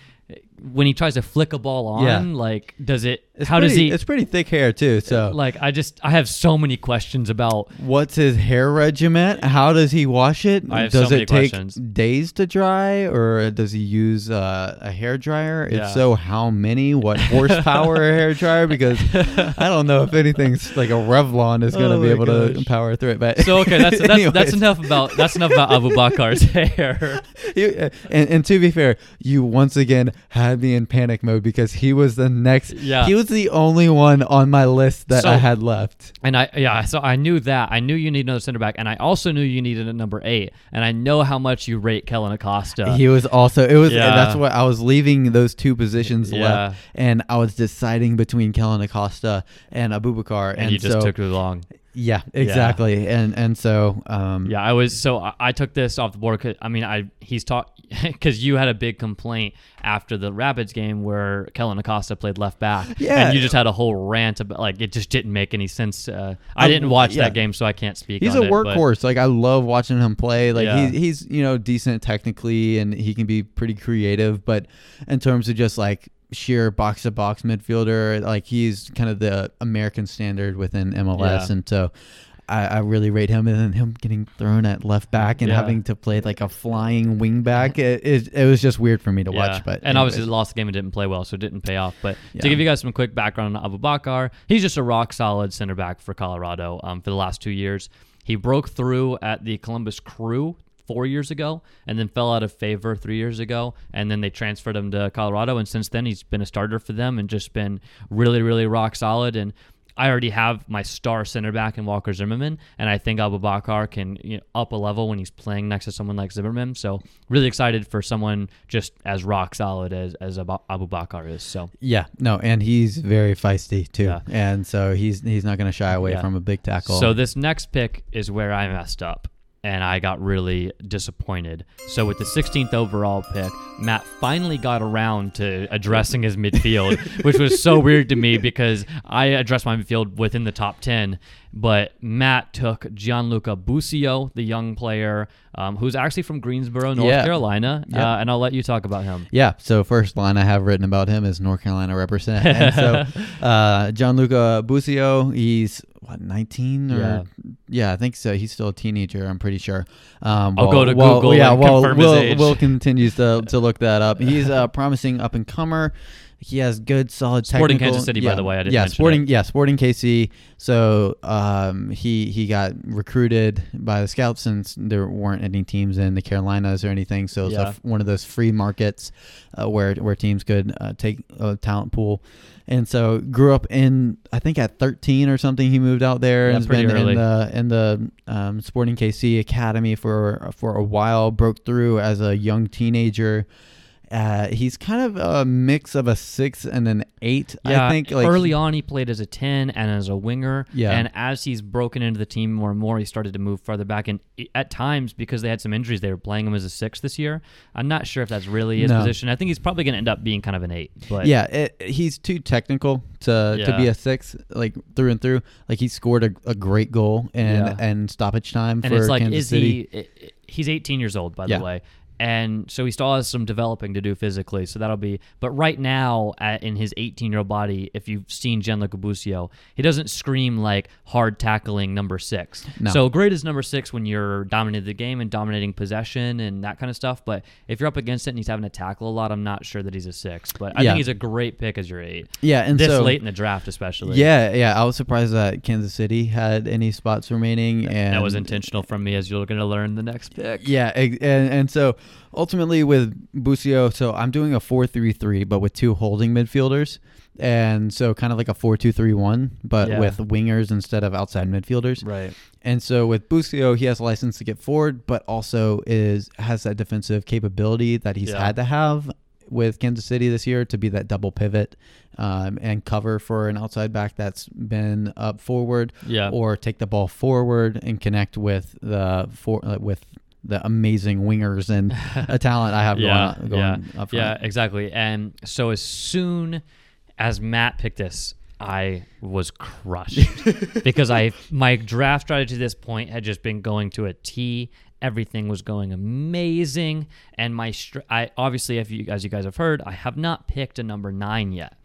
S1: when he tries to flick a ball on
S2: Yeah.
S1: like does it
S2: It's
S1: how
S2: pretty,
S1: does he
S2: It's pretty thick hair too. So
S1: like I just I have so many questions about
S2: what's his hair regimen? How does he wash it?
S1: I have
S2: does
S1: so
S2: it
S1: many
S2: take
S1: questions.
S2: days to dry, or does he use uh, a hair dryer?
S1: Yeah.
S2: If so, how many? What horsepower a hair dryer? Because I don't know if anything's like a Revlon is going to
S1: Oh
S2: be able to power through it. But
S1: so okay that's that's, that's enough about that's enough about Abubakar's hair
S2: You- and, and to be fair, you once again had me in panic mode because he was the next.
S1: Yeah.
S2: He was the only one on my list that
S1: So-
S2: I had left.
S1: And I yeah, so I knew that. I knew you need another center back, and I also knew you needed a number eight. And I know how much you rate Kellyn Acosta.
S2: he was also it was
S1: Yeah.
S2: that's what I was leaving those two positions
S1: Yeah.
S2: left, and I was deciding between Kellyn Acosta and Abubakar,
S1: and, you just
S2: so
S1: took too long.
S2: Yeah, exactly, and and so um,
S1: Yeah, I was so I, I took this off the board. Cause, I mean, I he's taught because you had a big complaint after the Rapids game where Kellyn Acosta played left back.
S2: Yeah.
S1: and you just had a whole rant about like it just didn't make any sense. Uh, I
S2: Um,
S1: didn't watch
S2: yeah.
S1: that game, so I can't speak.
S2: He's
S1: on
S2: a
S1: it, but-
S2: workhorse. Like I love watching him play. Like
S1: Yeah.
S2: he's he's you know decent technically, and he can be pretty creative. But in terms of just like sheer box to box midfielder, like he's kind of the American standard within MLS,
S1: Yeah.
S2: and so. I, I really rate him, and then him getting thrown at left back and
S1: Yeah.
S2: having to play like a flying wing back. It, it, it was just weird for me to
S1: Yeah.
S2: watch. But
S1: and obviously
S2: anyways.
S1: lost the game and didn't play well, so it didn't pay off. But to give you guys some quick background on Abubakar, he's just a rock solid center back for Colorado um, for the last two years. He broke through at the Columbus Crew four years ago and then fell out of favor three years ago and then they transferred him to colorado and since then he's been a starter for them and just been really really rock solid and I already have my star center back in Walker Zimmerman, and I think Abubakar can you know, up a level when he's playing next to someone like Zimmerman. So really excited for someone just as rock solid as as Abu Abubakar is. So
S2: yeah, no, and he's very feisty too,
S1: Yeah.
S2: and so he's he's not going to shy away
S1: Yeah.
S2: from a big tackle.
S1: So this next pick is where I messed up and I got really disappointed. So with the 16th overall pick, Matt finally got around to addressing his midfield, which was so weird to me because I addressed my midfield within the top 10, but Matt took Gianluca Busio, the young player um, who's actually from Greensboro, North
S2: Yeah.
S1: Carolina,
S2: Yep.
S1: uh, and I'll let you talk about him.
S2: Yeah. So first line I have written about him is North Carolina represent. And so uh, Gianluca Busio, he's what 19 or
S1: Yeah.
S2: yeah. I think so. He's still a teenager. I'm pretty sure. Um,
S1: I'll go to Google
S2: Yeah.
S1: and
S2: Well,
S1: confirm his
S2: Will. Will continues to to look that up. He's a promising up and comer. He has good, solid
S1: Sporting
S2: technical.
S1: Kansas City, by the way, I didn't
S2: yeah, Sporting. Yeah, Sporting KC. So um, he he got recruited by the scouts since there weren't any teams in the Carolinas or anything. So it's
S1: Yeah.
S2: one of those free markets uh, where where teams could uh, take a talent pool. And so grew up in I think at 13 or something he moved out there
S1: Yeah,
S2: and has been
S1: early.
S2: in the in the um, Sporting KC academy for for a while. Broke through as a young teenager. Uh, he's kind of a mix of a six and an eight.
S1: Yeah,
S2: I think like
S1: early on he played as a 10 and as a winger.
S2: Yeah.
S1: And as he's broken into the team more and more, he started to move farther back. And at times, because they had some injuries, they were playing him as a six this year. I'm not sure if that's really his
S2: No.
S1: position. I think he's probably going to end up being kind of an eight. But
S2: yeah, it, he's too technical to to be a six, like through and through. Like he scored a, a great goal and
S1: Yeah.
S2: and stoppage time
S1: and
S2: for
S1: it's like,
S2: Kansas
S1: is
S2: City.
S1: he? i- i- He's 18 years old, by
S2: Yeah.
S1: the way. And so he still has some developing to do physically. So that'll be. But right now, at, in his 18 year old body, if you've seen Gianluca Busio, he doesn't scream like hard tackling number six.
S2: No.
S1: So great is number six when you're dominating the game and dominating possession and that kind of stuff. But if you're up against it and he's having to tackle a lot, I'm not sure that he's a six. But I
S2: Yeah.
S1: think he's a great pick as your eight.
S2: Yeah, and
S1: this
S2: so
S1: late in the draft, especially.
S2: yeah, yeah. I was surprised that Kansas City had any spots remaining, and
S1: That was intentional from me, as you're going to learn the next pick.
S2: Yeah, and and so ultimately with Busio, so I'm doing a four three three, but with two holding midfielders, and so kind of like a four two three one, but
S1: Yeah.
S2: with wingers instead of outside midfielders.
S1: Right.
S2: And so with Busio, he has a license to get forward, but also is has that defensive capability that he's
S1: Yeah.
S2: had to have with Kansas City this year to be that double pivot um, and cover for an outside back that's been up forward
S1: Yeah.
S2: or take the ball forward and connect with the for uh, with the amazing wingers and a talent I have
S1: yeah,
S2: going, going
S1: yeah,
S2: up front.
S1: yeah, exactly. And so as soon as Matt picked this, I was crushed because I my draft strategy to this point had just been going to a T. Everything was going amazing, and my str- I obviously, if you as you guys have heard, I have not picked a number nine yet.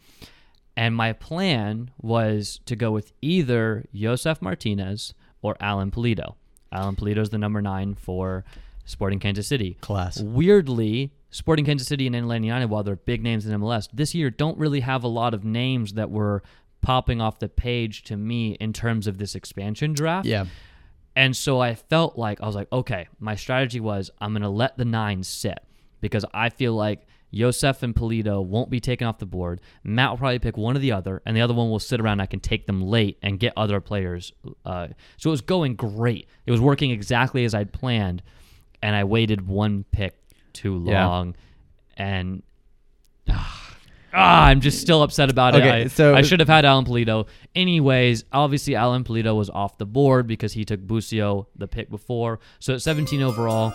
S1: And my plan was to go with either Josef Martinez or Alan Pulido. Alan Pulido is the number nine for Sporting Kansas City.
S2: Class.
S1: Weirdly, Sporting Kansas City and Atlanta United, while they're big names in MLS, this year don't really have a lot of names that were popping off the page to me in terms of this expansion draft.
S2: Yeah.
S1: And so I felt like I was like, okay, my strategy was I'm going to let the nine sit because I feel like Josef and Pulido won't be taken off the board. Matt will probably pick one or the other, and the other one will sit around. I can take them late and get other players. Uh, so it was going great. It was working exactly as I'd planned, and I waited one pick too
S2: Yeah.
S1: long, and ah, I'm just still upset about
S2: Okay,
S1: it. I,
S2: so-
S1: I should have had Alan Pulido. Anyways, obviously Alan Pulido was off the board because he took Busio the pick before. So at 17 overall,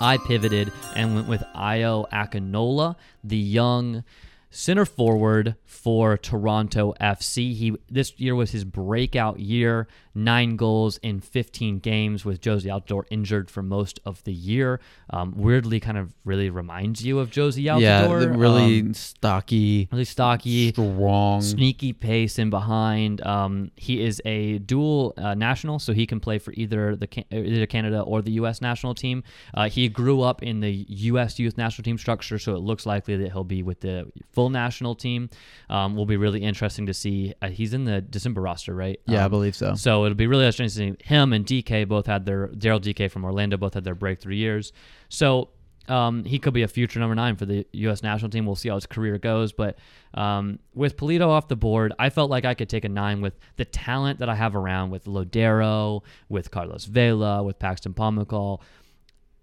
S1: I pivoted and went with Ayo Akinola, the young center forward for Toronto FC. He this year was his breakout year, nine goals in 15 games with Jozy Altidore injured for most of the year. Um, weirdly, kind of really reminds you of Jozy Altidore.
S2: yeah, really
S1: Um,
S2: stocky,
S1: really stocky
S2: strong.
S1: sneaky pace in behind. Um, he is a dual uh, national, so he can play for either the uh, either Canada or the U.S. national team. Uh, he grew up in the U.S. youth national team structure, so it looks likely that he'll be with the full national team. Um, will be really interesting to see. Uh, he's in the December roster, right?
S2: Yeah, I
S1: Um,
S2: believe so.
S1: so it'll be really interesting. to see Him and Dike both had their Daryl Dike from Orlando both had their breakthrough years. So um, he could be a future number nine for the U.S. national team. We'll see how his career goes. But um, with Pulido off the board, I felt like I could take a nine with the talent that I have around with Lodeiro, with Carlos Vela, with Paxton Pomykal.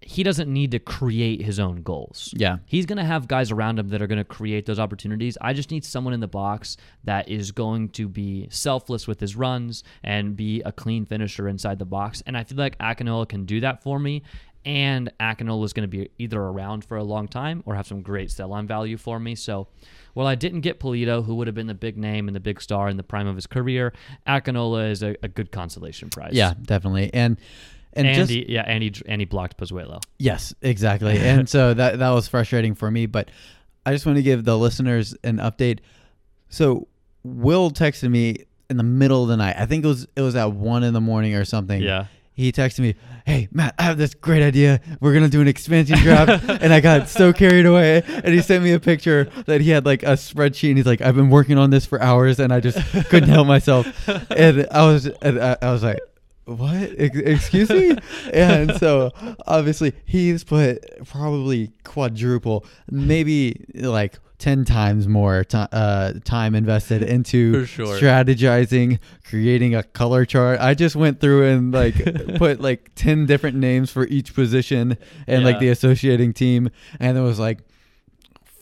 S1: He doesn't need to create his own goals.
S2: Yeah.
S1: He's going to have guys around him that are going to create those opportunities. I just need someone in the box that is going to be selfless with his runs and be a clean finisher inside the box. And I feel like Akinola can do that for me. And Akinola is going to be either around for a long time or have some great sell on value for me. So, while I didn't get Pulido, who would have been the big name and the big star in the prime of his career, Akinola is a, a good consolation prize.
S2: Yeah, definitely. And and,
S1: And,
S2: just
S1: he, yeah, and he, and he blocked Pozuelo.
S2: Yes, exactly. and so that that was frustrating for me, but I just want to give the listeners an update. So Will texted me in the middle of the night. I think it was it was at one in the morning or something.
S1: Yeah.
S2: He texted me, "Hey Matt, I have this great idea. We're gonna do an expansion draft," and I got so carried away. And he sent me a picture that he had like a spreadsheet, and he's like, "I've been working on this for hours, and I just couldn't help myself." And I was, and I, I was like, "What? Excuse me?" And so obviously he's put probably quadruple, maybe like. 10 times more ti uh, time invested into
S1: sure.
S2: strategizing, creating a color chart. I just went through and like put like 10 different names for each position and like the associating team and it was like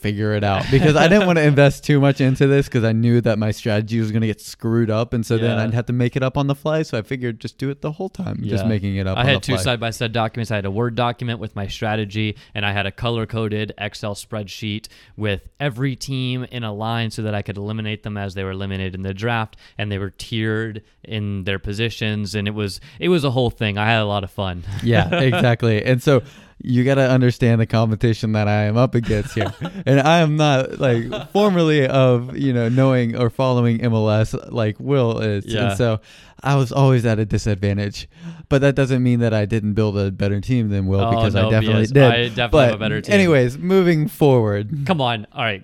S2: figure it out because I didn't want to invest too much into this because I knew that my strategy was going to get screwed up and so then I'd have to make it up on the fly so I figured just do it the whole time just making it up
S1: I had two side by side documents. I had a Word document with my strategy, and I had a color coded Excel spreadsheet with every team in a line so that I could eliminate them as they were eliminated in the draft, and they were tiered in their positions, and it was it was a whole thing. I had a lot of fun.
S2: yeah, exactly. And so you got to understand the competition that I am up against here. and I am not like formerly of, you know, knowing or following MLS like Will is.
S1: Yeah.
S2: And so I was always at a disadvantage. But that doesn't mean that I didn't build a better team than Will
S1: Oh,
S2: because
S1: no,
S2: I definitely
S1: BS.
S2: did.
S1: I definitely
S2: but
S1: have a better team.
S2: Anyways, moving forward.
S1: Come on, all right.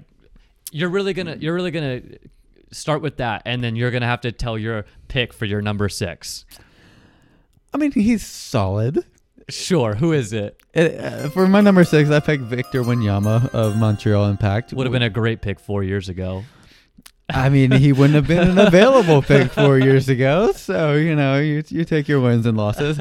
S1: You're really gonna you're really gonna start with that, and then you're gonna have to tell your pick for your number six.
S2: I mean, he's solid.
S1: Sure, who is it?
S2: It, uh, for my number six, I picked Victor Wanyama of Montreal Impact.
S1: Would have been a great pick four years ago.
S2: I mean, he wouldn't have been an available pick four years ago. So, you know, you, you take your wins and losses.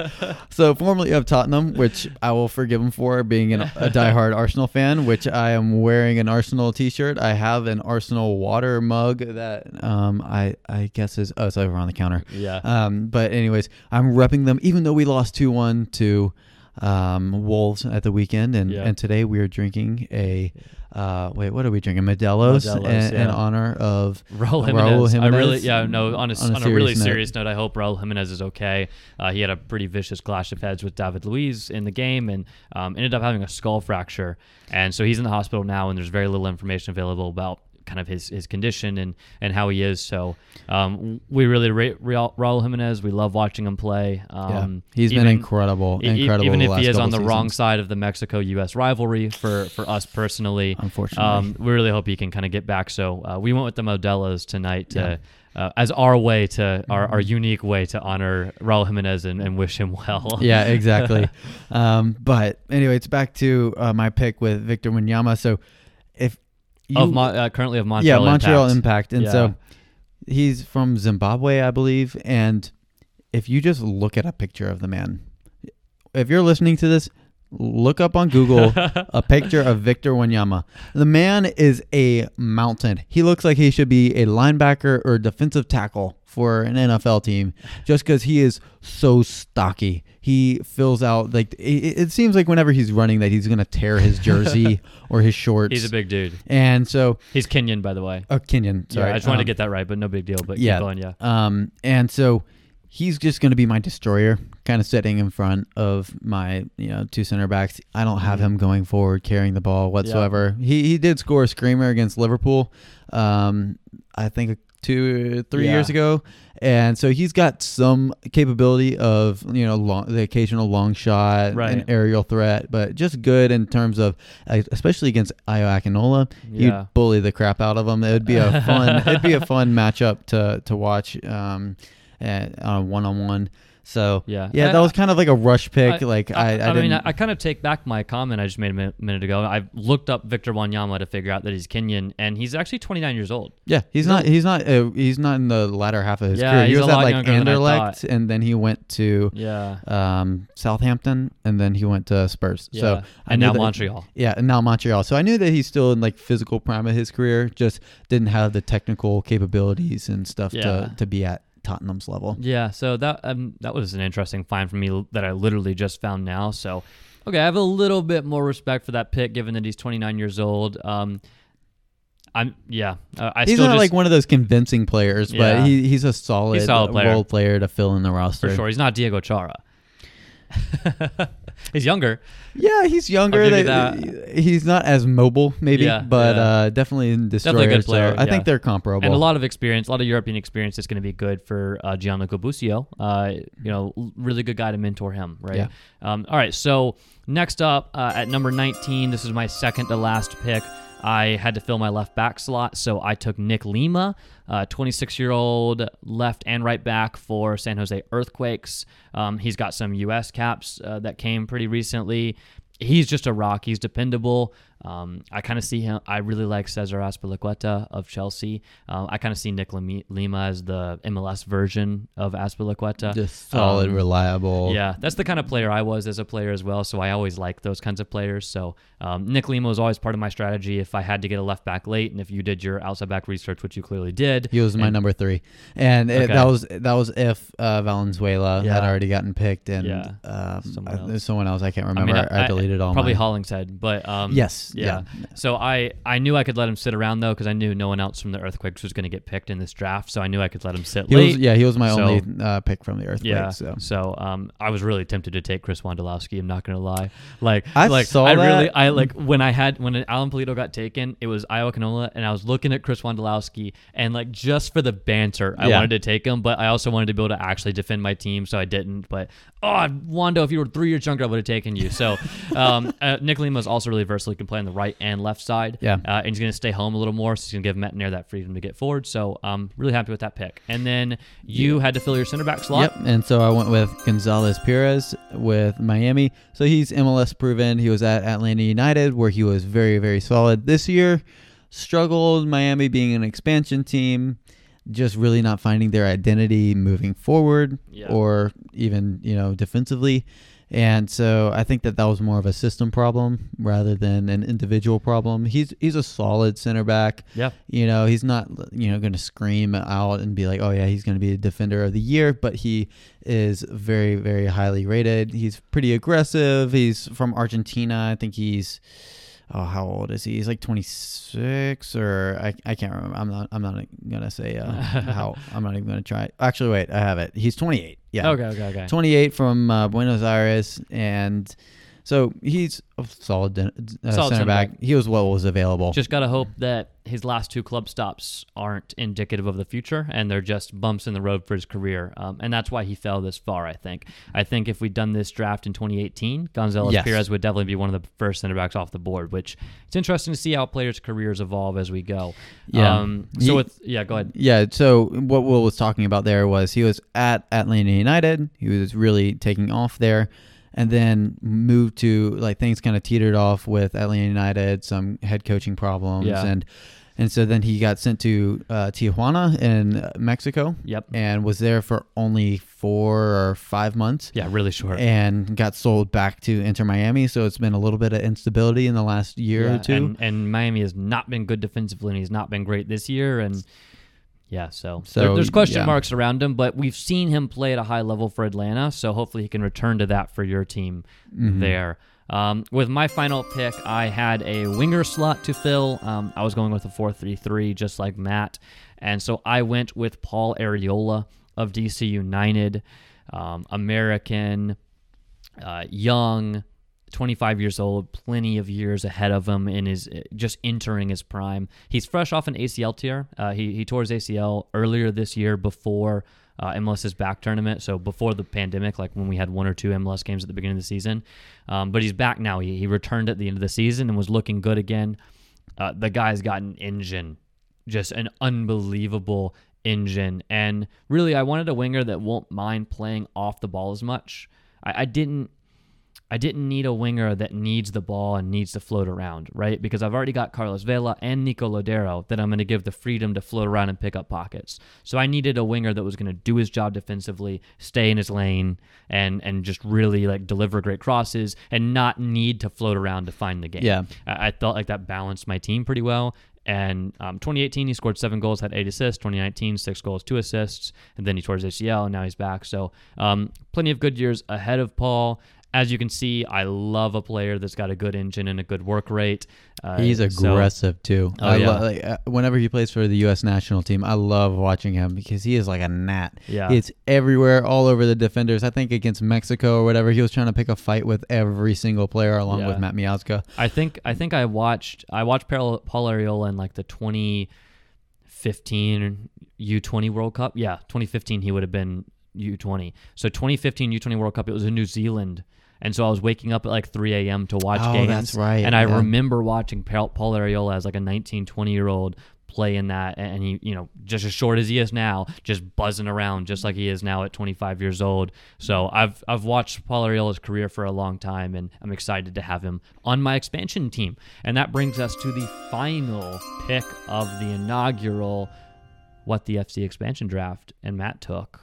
S2: So, formerly of Tottenham, which I will forgive him for being an, a diehard Arsenal fan, which I am wearing an Arsenal t shirt. I have an Arsenal water mug that um, I, I guess is, oh, it's over on the counter.
S1: Yeah.
S2: Um, but, anyways, I'm repping them, even though we lost 2 1 to um, Wolves at the weekend. And,
S1: Yeah.
S2: and today we are drinking a. Uh, wait, what are we drinking? Modelo's,
S1: Modelo's,
S2: in, in
S1: yeah.
S2: honor of
S1: Raul
S2: Raul
S1: Jimenez. I really, yeah, no. On a,
S2: on
S1: on
S2: a
S1: a, really
S2: serious note.
S1: serious note, I hope Raul Jimenez is okay. Uh, he had a pretty vicious clash of heads with David Luiz in the game, and um, ended up having a skull fracture, and so he's in the hospital now. And there's very little information available about kind of his, his condition and, and how he is. So um, we really rate Raul, Raul Jimenez. We love watching him play. Um,
S2: yeah, he's been
S1: even-
S2: incredible,
S1: e-
S2: incredible.
S1: Even if he is on the wrong side of the Mexico-U.S. rivalry for, for us personally,
S2: unfortunately.
S1: um, we really hope he can kind of get back. So uh, we went with the Modelos tonight to, uh, as our way to our, our unique way to honor Raul Jimenez and, and wish him well.
S2: yeah, exactly. um, but anyway, it's back to uh, my pick with Victor Wanyama. So if you,
S1: of Mon- uh, currently of Montreal.
S2: yeah, Montreal
S1: Impact.
S2: Impact, and
S1: Yeah.
S2: so he's from Zimbabwe, I believe. And if you just look at a picture of the man, if you're listening to this, look up on Google a picture of Victor Wanyama. The man is a mountain. He looks like he should be a linebacker or defensive tackle for an NFL team just because he is so stocky. He fills out like it, it seems like whenever he's running that he's gonna tear his jersey or his shorts.
S1: He's a big dude.
S2: and so
S1: He's Kenyan, by the way.
S2: uh, Kenyan. Sorry,
S1: yeah, I just wanted
S2: um,
S1: to get that right, but no big deal. But
S2: yeah.
S1: going, yeah.
S2: Um, and so he's just going to be my destroyer, kind of sitting in front of my you know two center backs. I don't have him going forward carrying the ball whatsoever. He he did score a screamer against Liverpool. Um, I think two three
S1: Yeah.
S2: years ago, and so he's got some capability of you know long, the occasional long shot
S1: Right.
S2: and aerial threat, but just good in terms of uh, especially against Ayo Akinola
S1: Yeah.
S2: you'd bully the crap out of him. It would be a fun. it'd be a fun matchup to to watch um, at, on a one on one. So
S1: Yeah.
S2: yeah,
S1: I-
S2: that was kind of like a rush pick.
S1: I-
S2: like I, I,
S1: I, mean, I, I kind of take back my comment I just made a minute, minute ago. I looked up Victor Wanyama to figure out that he's Kenyan, and he's actually 29 years old.
S2: yeah, he's
S1: no-
S2: not. He's not. Uh, he's not in the latter half of his
S1: Yeah,
S2: career. He was at like
S1: I
S2: Anderlecht, and then he went to
S1: Yeah.
S2: um, Southampton, and then he went to Spurs.
S1: Yeah.
S2: So I
S1: and now
S2: that-
S1: Montreal.
S2: Yeah, and now Montreal. So I knew that he's still in like physical prime of his career, just didn't have the technical capabilities and stuff
S1: Yeah.
S2: to to be at Tottenham's level.
S1: Yeah, so that um, that was an interesting find for me that I literally just found now. So, okay, I have a little bit more respect for that pick, given that he's 29 years old. Um, I'm yeah, uh, I
S2: he's
S1: still
S2: not
S1: just
S2: like one of those convincing players,
S1: Yeah.
S2: but he, he's a solid,
S1: He's solid player.
S2: role player to fill in the roster.
S1: for sure he's not Diego Chara. he's younger.
S2: Yeah, he's younger. They- He's not as mobile, maybe,
S1: Yeah,
S2: but
S1: yeah.
S2: Uh, definitely in destroyer.
S1: Definitely a good
S2: so I
S1: yeah.
S2: think they're comparable.
S1: And a lot of experience, a lot of European experience is going to be good for uh, Gianluca Busio. Uh, you know, really good guy to mentor him, right?
S2: Yeah.
S1: Um, all right, so next up uh, at number 19, this is my second to last pick. I had to fill my left back slot, so I took Nick Lima, 26 year old left and right back for San Jose Earthquakes. Um, he's got some U.S. caps uh, that came pretty recently. He's just a rock. He's dependable. Um, I kind of see him. I really like Cesar Azpilicueta of Chelsea. Um, I kind of see Nick Lima as the MLS version of Azpilicueta.
S2: just solid,
S1: Um,
S2: reliable.
S1: Yeah, that's the kind of player I was as a player as well. So I always like those kinds of players. So um, Nick Lima was always part of my strategy if I had to get a left back late, and if you did your outside back research, which you clearly did.
S2: He was my number three, and it,
S1: Okay.
S2: that was that was if uh, Valenzuela had already gotten picked, and
S1: Yeah.
S2: um,
S1: Someone else.
S2: there's someone else I can't
S1: I
S2: remember.
S1: mean,
S2: I, I deleted all
S1: probably
S2: mine.
S1: Hollingshead, but um,
S2: yes,
S1: yeah.
S2: yeah,
S1: So I I knew I could let him sit around though because I knew no one else from the Earthquakes was going to get picked in this draft. So I knew I could let him sit
S2: He
S1: late.
S2: was, yeah, he was my
S1: So-
S2: only uh, pick from the Earthquakes.
S1: Yeah.
S2: So.
S1: So um, I was really tempted to take Chris Wondolowski. I'm not gonna lie. Like
S2: I
S1: like
S2: saw
S1: I really
S2: that.
S1: I like when I had when Alan Pulido got taken, it was Ayo Akinola, and I was looking at Chris Wondolowski, and like just for the banter, I
S2: Yeah.
S1: wanted to take him, but I also wanted to be able to actually defend my team, so I didn't. But oh, Wando, if you were three years younger, I would have taken you. So um, uh, Nick Lima is also really versatile. He can play on the right and left side.
S2: Yeah.
S1: Uh, and he's going to stay home a little more, so he's going to give Métanire that freedom to get forward. So I'm um, really happy with that pick. And then you had to fill your center back slot.
S2: Yep, and so I went with Gonzalez Pirez with Miami. So he's MLS proven. He was at Atlanta United where he was very, very solid. This year, struggled. Miami being an expansion team, just really not finding their identity moving forward
S1: Yeah.
S2: or even you know defensively. And so I think that that was more of a system problem rather than an individual problem. He's he's a solid center back.
S1: Yeah.
S2: You know, he's not you know going to scream out and be like, "Oh yeah, he's going to be a defender of the year," but he is very very highly rated. He's pretty aggressive. He's from Argentina. I think he's oh, how old is he? He's like 26 or I, I can't remember. I'm not I'm not going to say uh, how I'm not even going to try. Actually, wait, I have it. He's 28. Yeah.
S1: Okay. Okay. Okay.
S2: 28 from uh, Buenos Aires, and so he's a solid, uh,
S1: Solid
S2: center back.
S1: back.
S2: He was what was available.
S1: Just gotta hope that his last two club stops aren't indicative of the future, and they're just bumps in the road for his career. Um, and that's why he fell this far. I think. I think if we'd done this draft in 2018, Gonzalez
S2: Yes.
S1: Pirez would definitely be one of the first center backs off the board. Which it's interesting to see how players' careers evolve as we go.
S2: Yeah.
S1: Um,
S2: He-
S1: so with yeah, go ahead.
S2: yeah. So what Will was talking about there was he was at Atlanta United. He was really taking off there. And then moved to like things kind of teetered off with Atlanta United, some head coaching problems,
S1: Yeah.
S2: and and so then he got sent to uh, Tijuana in Mexico
S1: Yep.
S2: and was there for only four or five months.
S1: Yeah, really short.
S2: And got sold back to Inter Miami, so it's been a little bit of instability in the last year
S1: Yeah,
S2: or two.
S1: And, and Miami has not been good defensively, and he's not been great this year. And yeah, so,
S2: So,
S1: there- there's question
S2: yeah.
S1: marks around him, but we've seen him play at a high level for Atlanta, so hopefully he can return to that for your team
S2: Mhm.
S1: there. Um, with my final pick, I had a winger slot to fill. Um, I was going with a 4-3-3, just like Matt, and so I went with Paul Arriola of DC United, um, American, uh, young, 25 years old, plenty of years ahead of him in his just entering his prime. He's fresh off an ACL tear. Uh, he he tore his ACL earlier this year before uh, MLS's back tournament, so before the pandemic, like when we had one or two MLS games at the beginning of the season. Um, but he's back now. He, he returned at the end of the season and was looking good again. Uh, the guy's got an engine, just an unbelievable engine. And really, I wanted a winger that won't mind playing off the ball as much. I, I didn't. I didn't need a winger that needs the ball and needs to float around, right? Because I've already got Carlos Vela and Nico Lodeiro that I'm going to give the freedom to float around and pick up pockets. So I needed a winger that was going to do his job defensively, stay in his lane, and and just really like deliver great crosses and not need to float around to find the game.
S2: Yeah.
S1: I, I felt like that balanced my team pretty well. And um, 2018, he scored seven goals, had eight assists. 2019, six goals, two assists. And then he tore his ACL, and now he's back. So um, plenty of good years ahead of Paul. As you can see, I love a player that's got a good engine and a good work rate. Uh,
S2: He's
S1: so-
S2: aggressive too.
S1: Oh,
S2: I
S1: yeah.
S2: lo- like, uh, whenever he plays for the U.S. national team, I love watching him because he is like a gnat.
S1: yeah.
S2: It's everywhere, all over the defenders. I think against Mexico or whatever, he was trying to pick a fight with every single player, along
S1: Yeah.
S2: with Matt Miazga.
S1: I think I think I watched I watched Paul, Paul Arriola in like the 2015 U20 World Cup. Yeah, 2015 he would have been U20. So 2015 U20 World Cup it was in New Zealand. And so I was waking up at like 3 a.m. to watch
S2: Oh,
S1: games.
S2: that's right,
S1: And I
S2: yeah.
S1: remember watching Paul, Paul Arriola as like a 19, 20 year old play in that. And he, you know, just as short as he is now, just buzzing around just like he is now at 25 years old. So I've, I've watched Paul Arriola's career for a long time and I'm excited to have him on my expansion team. And that brings us to the final pick of the inaugural What the FC expansion draft. And Matt took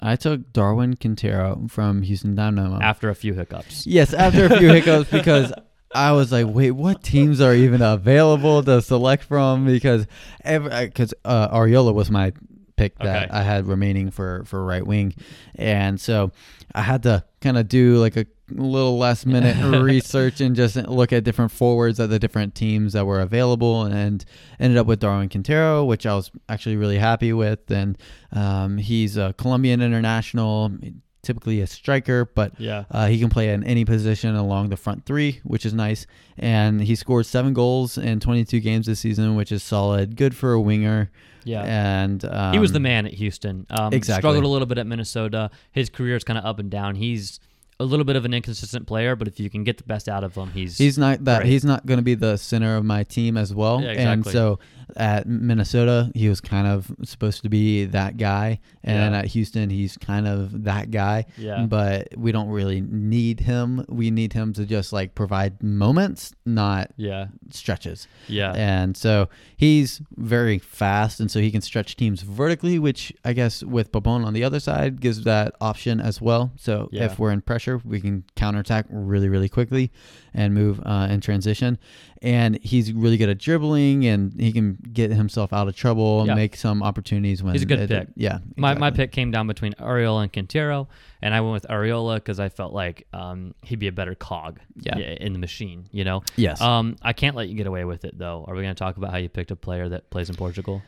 S2: I took Darwin Quintero from Houston Dynamo.
S1: after a few hiccups.
S2: Yes, after a few hiccups because I was like, wait, what teams are even available to select from? Because because uh, Arriola was my pick that
S1: Okay.
S2: I had remaining for for right wing, and so I had to kind of do like a little last minute research and just look at different forwards at the different teams that were available, and ended up with Darwin Quintero, which I was actually really happy with, and um, he's a Colombian international. Typically a striker, but
S1: Yeah.
S2: uh, he can play in any position along the front three, which is nice. And he scored seven goals in 22 games this season, which is solid. Good for a winger.
S1: Yeah.
S2: And um,
S1: he was the man at Houston. Um,
S2: exactly.
S1: Struggled a little bit at Minnesota. His career is kind of up and down. He's a little bit of an inconsistent player, but if you can get the best out of him, he's
S2: He's not that.
S1: Great.
S2: He's not going to be the center of my team as well.
S1: Yeah, exactly.
S2: And so at Minnesota, he was kind of supposed to be that guy, and
S1: Yeah.
S2: at Houston, he's kind of that guy.
S1: Yeah.
S2: But we don't really need him. We need him to just like provide moments, not
S1: yeah,
S2: stretches.
S1: yeah,
S2: And so he's very fast, and so he can stretch teams vertically, which I guess with Pavón on the other side gives that option as well. So
S1: Yeah.
S2: if we're in pressure, we can counterattack really, really quickly and move uh, in transition. And he's really good at dribbling, and he can get himself out of trouble and
S1: Yeah.
S2: make some opportunities when
S1: He's a good
S2: it-
S1: pick.
S2: Yeah,
S1: My, my pick came down between Arriola and Quintero, and I went with Arriola because I felt like um, he'd be a better cog
S2: Yeah.
S1: in the machine, you know?
S2: Yes.
S1: Um, I can't let you get away with it, though. Are we going to talk about how you picked a player that plays in Portugal?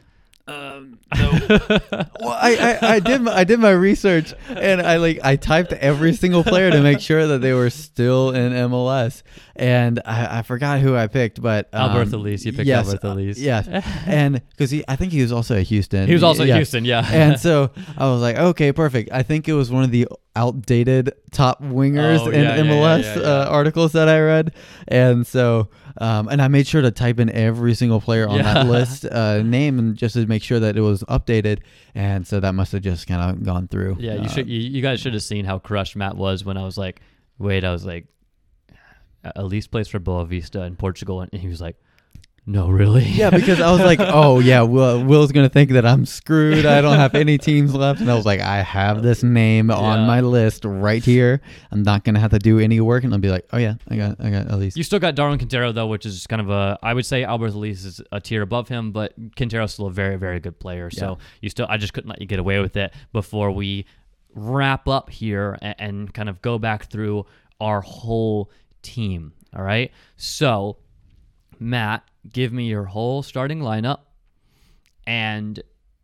S2: Um, well, I, I, I did my, I did my research and I like I typed every single player to make sure that they were still in MLS and I, I forgot who I picked but um,
S1: Alberto Elis. You picked
S2: yes,
S1: Alberto Elis.
S2: uh, yes and because he I think he was also at Houston
S1: He was also
S2: Yeah.
S1: Houston, yeah.
S2: and so I was like okay perfect I think it was one of the outdated top wingers
S1: Oh,
S2: in
S1: yeah, yeah, yeah,
S2: MLS
S1: yeah, yeah.
S2: Uh, articles that I read and so um, and I made sure to type in every single player on
S1: Yeah.
S2: that list uh, name and just to make sure that it was updated and so that must have just kind of gone through
S1: Yeah, you
S2: Uh,
S1: should. You, you guys should have seen how crushed Matt was when I was like, wait, I was like, Elis plays for Boavista in Portugal, and he was like, no, really?
S2: Yeah, because I was like, oh yeah, Will, Will's gonna think that I'm screwed. I don't have any teams left, and I was like, I have this name on my list right here. I'm not gonna have to do any work, and I'll be like, oh yeah, I got, I got least.
S1: You still got Darwin Quintero though, which is kind of a I would say Albert Elis is a tier above him, but Quintero's still a very very good player. So you still I just couldn't let you get away with it before we wrap up here and, and kind of go back through our whole team. All right, so Matt, give me your whole starting lineup and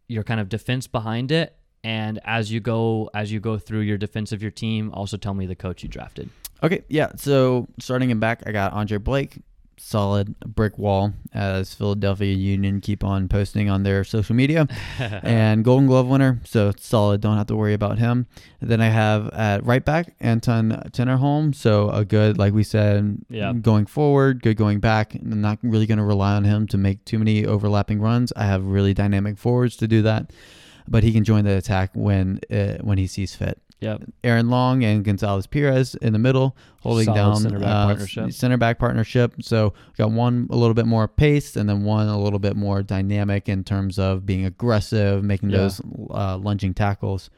S1: your kind of defense behind it. And as you go as you go through your defense of your team, also tell me the coach you drafted.
S2: Okay, yeah. So starting in back, I got Andre Blake, solid brick wall, as Philadelphia Union keep on posting on their social media, and Golden Glove winner, so solid. Don't have to worry about him. then I have at right back Anton Tinnerholm, so a good, like we said,
S1: Yeah.
S2: going forward, good going back. I'm not really going to rely on him to make too many overlapping runs. I have really dynamic forwards to do that, but he can join the attack when uh, when he sees fit.
S1: Yep.
S2: Aaron Long and Gonzalez Pirez in the middle, holding
S1: Solid
S2: down
S1: center back
S2: uh,
S1: partnership.
S2: center back partnership. So got one a little bit more pace, and then one a little bit more dynamic in terms of being aggressive, making
S1: Yeah.
S2: those uh, lunging tackles.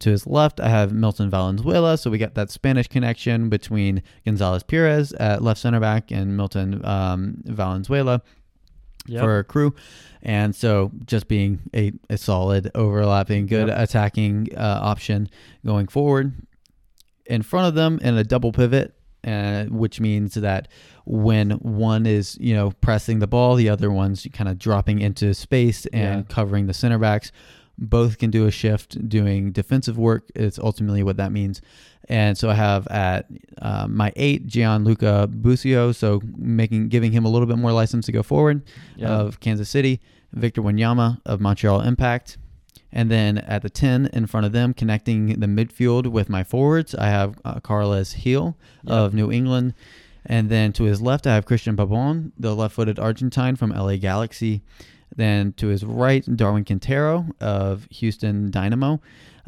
S2: To his left, I have Milton Valenzuela. So we got that Spanish connection between Gonzalez Pirez at left center back and Milton um, Valenzuela
S1: Yep.
S2: for crew. And so just being a, a solid overlapping, good
S1: Yep.
S2: attacking uh, option going forward. In front of them in a double pivot, uh, which means that when one is, you know, pressing the ball, the other one's kind of dropping into space and
S1: Yeah.
S2: covering the center backs. Both can do a shift doing defensive work. It's ultimately what that means. And so I have at uh, my eight Gianluca Busio, so making giving him a little bit more license to go forward
S1: Yep.
S2: of Kansas City, Victor Wanyama of Montreal Impact. And then at the 10 in front of them, connecting the midfield with my forwards, I have uh, Carlos Gil
S1: Yep.
S2: of New England. And then to his left, I have Cristian Pavón, the left footed Argentine from LA Galaxy. Then to his right, Darwin Quintero of Houston Dynamo,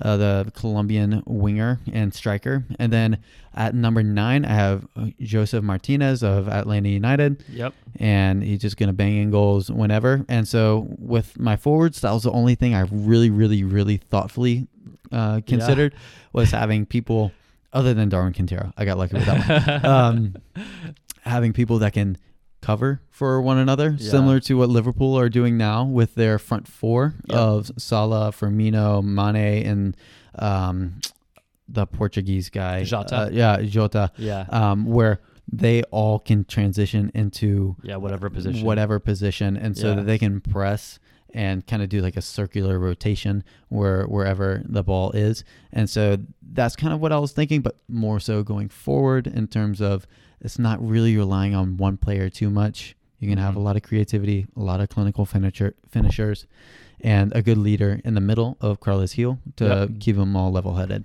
S2: uh, the Colombian winger and striker. And then at number nine, I have Josef Martinez of Atlanta United
S1: Yep.
S2: and he's just going to bang in goals whenever. And so with my forwards, that was the only thing I really, really, really thoughtfully uh, considered was having people other than Darwin Quintero. I got lucky with that one. um, having people that can cover for one another,
S1: Yeah.
S2: similar to what Liverpool are doing now with their front four
S1: Yep.
S2: of Salah, Firmino, Mane, and um, the Portuguese guy.
S1: Jota.
S2: Uh, yeah, Jota
S1: Yeah.
S2: um, where they all can transition into
S1: yeah. Whatever position.
S2: whatever position, and so
S1: Yeah.
S2: that they can press and kind of do like a circular rotation where wherever the ball is. And so that's kind of what I was thinking, but more so going forward in terms of it's not really relying on one player too much. You can have
S1: Mhm.
S2: a lot of creativity, a lot of clinical finisher, finishers, and a good leader in the middle of Carlos Gil to
S1: Yep.
S2: keep them all level headed.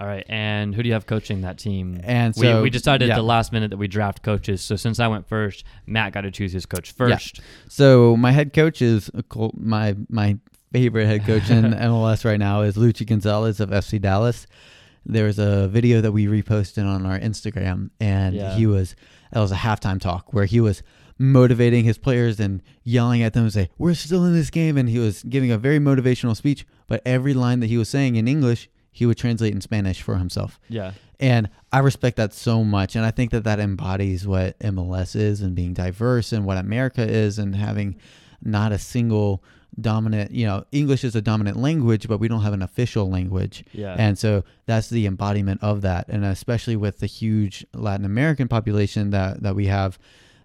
S1: All right. And who do you have coaching that team?
S2: And
S1: we,
S2: so
S1: we decided
S2: yeah.
S1: at the last minute that we draft coaches. So since I went first, Matt got to choose his coach first.
S2: So my head coach is my my favorite head coach in MLS right now is Luchi Gonzalez of FC Dallas. There's a video that we reposted on our Instagram, and
S1: Yeah.
S2: he was that was a halftime talk where he was motivating his players and yelling at them and say, "We're still in this game," and he was giving a very motivational speech. But every line that he was saying in English, he would translate in Spanish for himself.
S1: Yeah.
S2: And I respect that so much. And I think that that embodies what MLS is and being diverse and what America is and having not a single dominant, you know, English is a dominant language, but we don't have an official language.
S1: Yeah.
S2: And so that's the embodiment of that. And especially with the huge Latin American population that, that we have.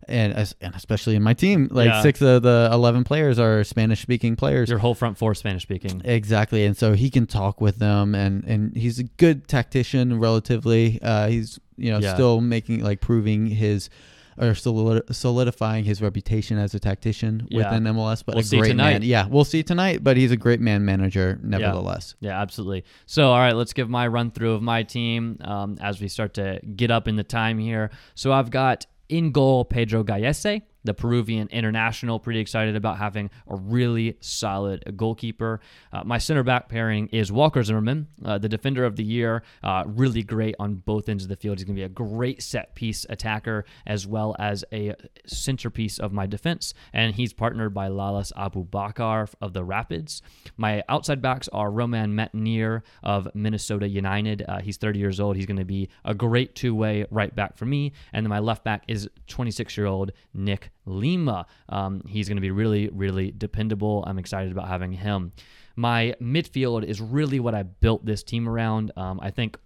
S2: And, and especially in my team, like
S1: Yeah.
S2: six of the 11 players are Spanish speaking players.
S1: Your whole front four Spanish speaking.
S2: Exactly, and so he can talk with them, and and he's a good tactician relatively. Uh, he's you know
S1: Yeah.
S2: still making like proving his or solid- solidifying his reputation as a tactician
S1: Yeah.
S2: within MLS. But
S1: We'll
S2: a
S1: see
S2: great
S1: tonight.
S2: man, yeah, we'll see tonight. But he's a great man manager, nevertheless.
S1: Yeah, absolutely. So, all right, let's give my run through of my team um, as we start to get up in the time here. So, I've got in goal Pedro Gallese, the Peruvian international. Pretty excited about having a really solid goalkeeper. Uh, my center back pairing is Walker Zimmerman, uh, the defender of the year. Uh, really great on both ends of the field. He's going to be a great set piece attacker as well as a centerpiece of my defense. And he's partnered by Lalas Abubakar of the Rapids. My outside backs are Romain Métanire of Minnesota United. Uh, he's 30 years old. He's going to be a great two way right back for me. And then my left back is 26 year old Nick Lima. Um, he's going to be really, really dependable. I'm excited about having him. My midfield is really what I built this team around. Um, I think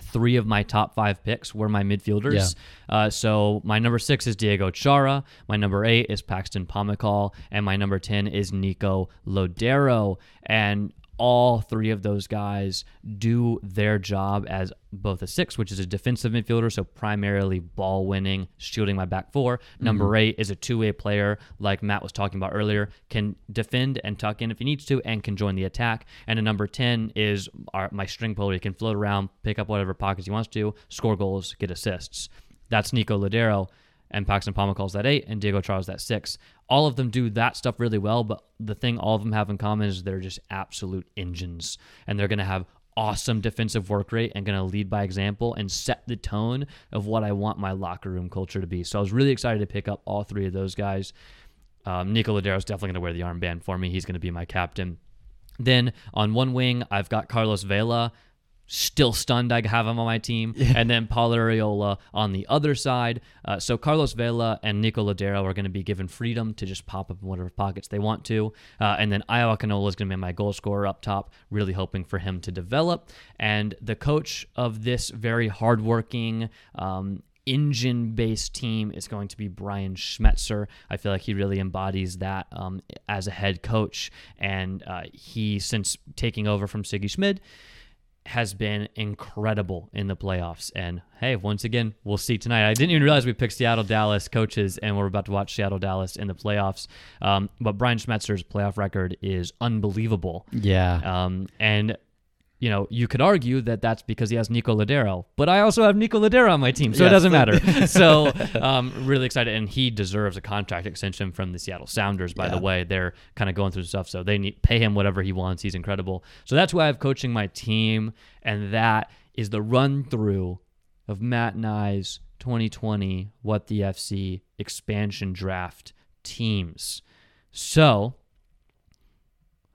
S1: three of my top five picks were my midfielders. Yeah. Uh, so my number six is Diego Chara, my number eight is Paxton Pomykal, and my number 10 is Nico Lodeiro. And all three of those guys do their job as both a six, which is a defensive midfielder, so primarily ball winning, shielding my back 4 mm-hmm. Number eight is a two way player, like Matt was talking about earlier, can defend and tuck in if he needs to, and can join the attack. And a number 10 is our, my string puller. He can float around, pick up whatever pockets he wants to, score goals, get assists. That's Nico Lodeiro and Paxton Pomykal's that eight, and Diego Chara's that six. All of them do that stuff really well, but the thing all of them have in common is they're just absolute engines, and they're going to have awesome defensive work rate and going to lead by example and set the tone of what I want my locker room culture to be. So I was really excited to pick up all three of those guys. Um, Nico Lodeiro is definitely going to wear the armband for me. He's going to be my captain. Then on one wing, I've got Carlos Vela still stunned I have him on my team. Yeah. And then Paul Arriola on the other side. Uh, so Carlos Vela and Nico Lodeiro are going to be given freedom to just pop up in whatever pockets they want to. Uh, and then Ayo Akinola is going to be my goal scorer up top, really hoping for him to develop. And the coach of this very hardworking, um, engine based team is going to be Brian Schmetzer. I feel like he really embodies that um, as a head coach. And uh, he, since taking over from Sigi Schmid, has been incredible in the playoffs. And hey, once again, we'll see tonight. I didn't even realize we picked Seattle Dallas coaches, and we're about to watch Seattle Dallas in the playoffs. Um, but Brian Schmetzer's playoff record is unbelievable.
S2: Yeah.
S1: Um, and you know, you could argue that that's because he has Nico Lodeiro, but I also have Nico Lodeiro on my team, so yes. it doesn't matter. so, um, really excited, and he deserves a contract extension from the Seattle Sounders. By yeah. the way, they're kind of going through stuff, so they need pay him whatever he wants. He's incredible. So that's why I have coaching my team, and that is the run through of Matt and I's 2020 What the FC expansion draft teams. So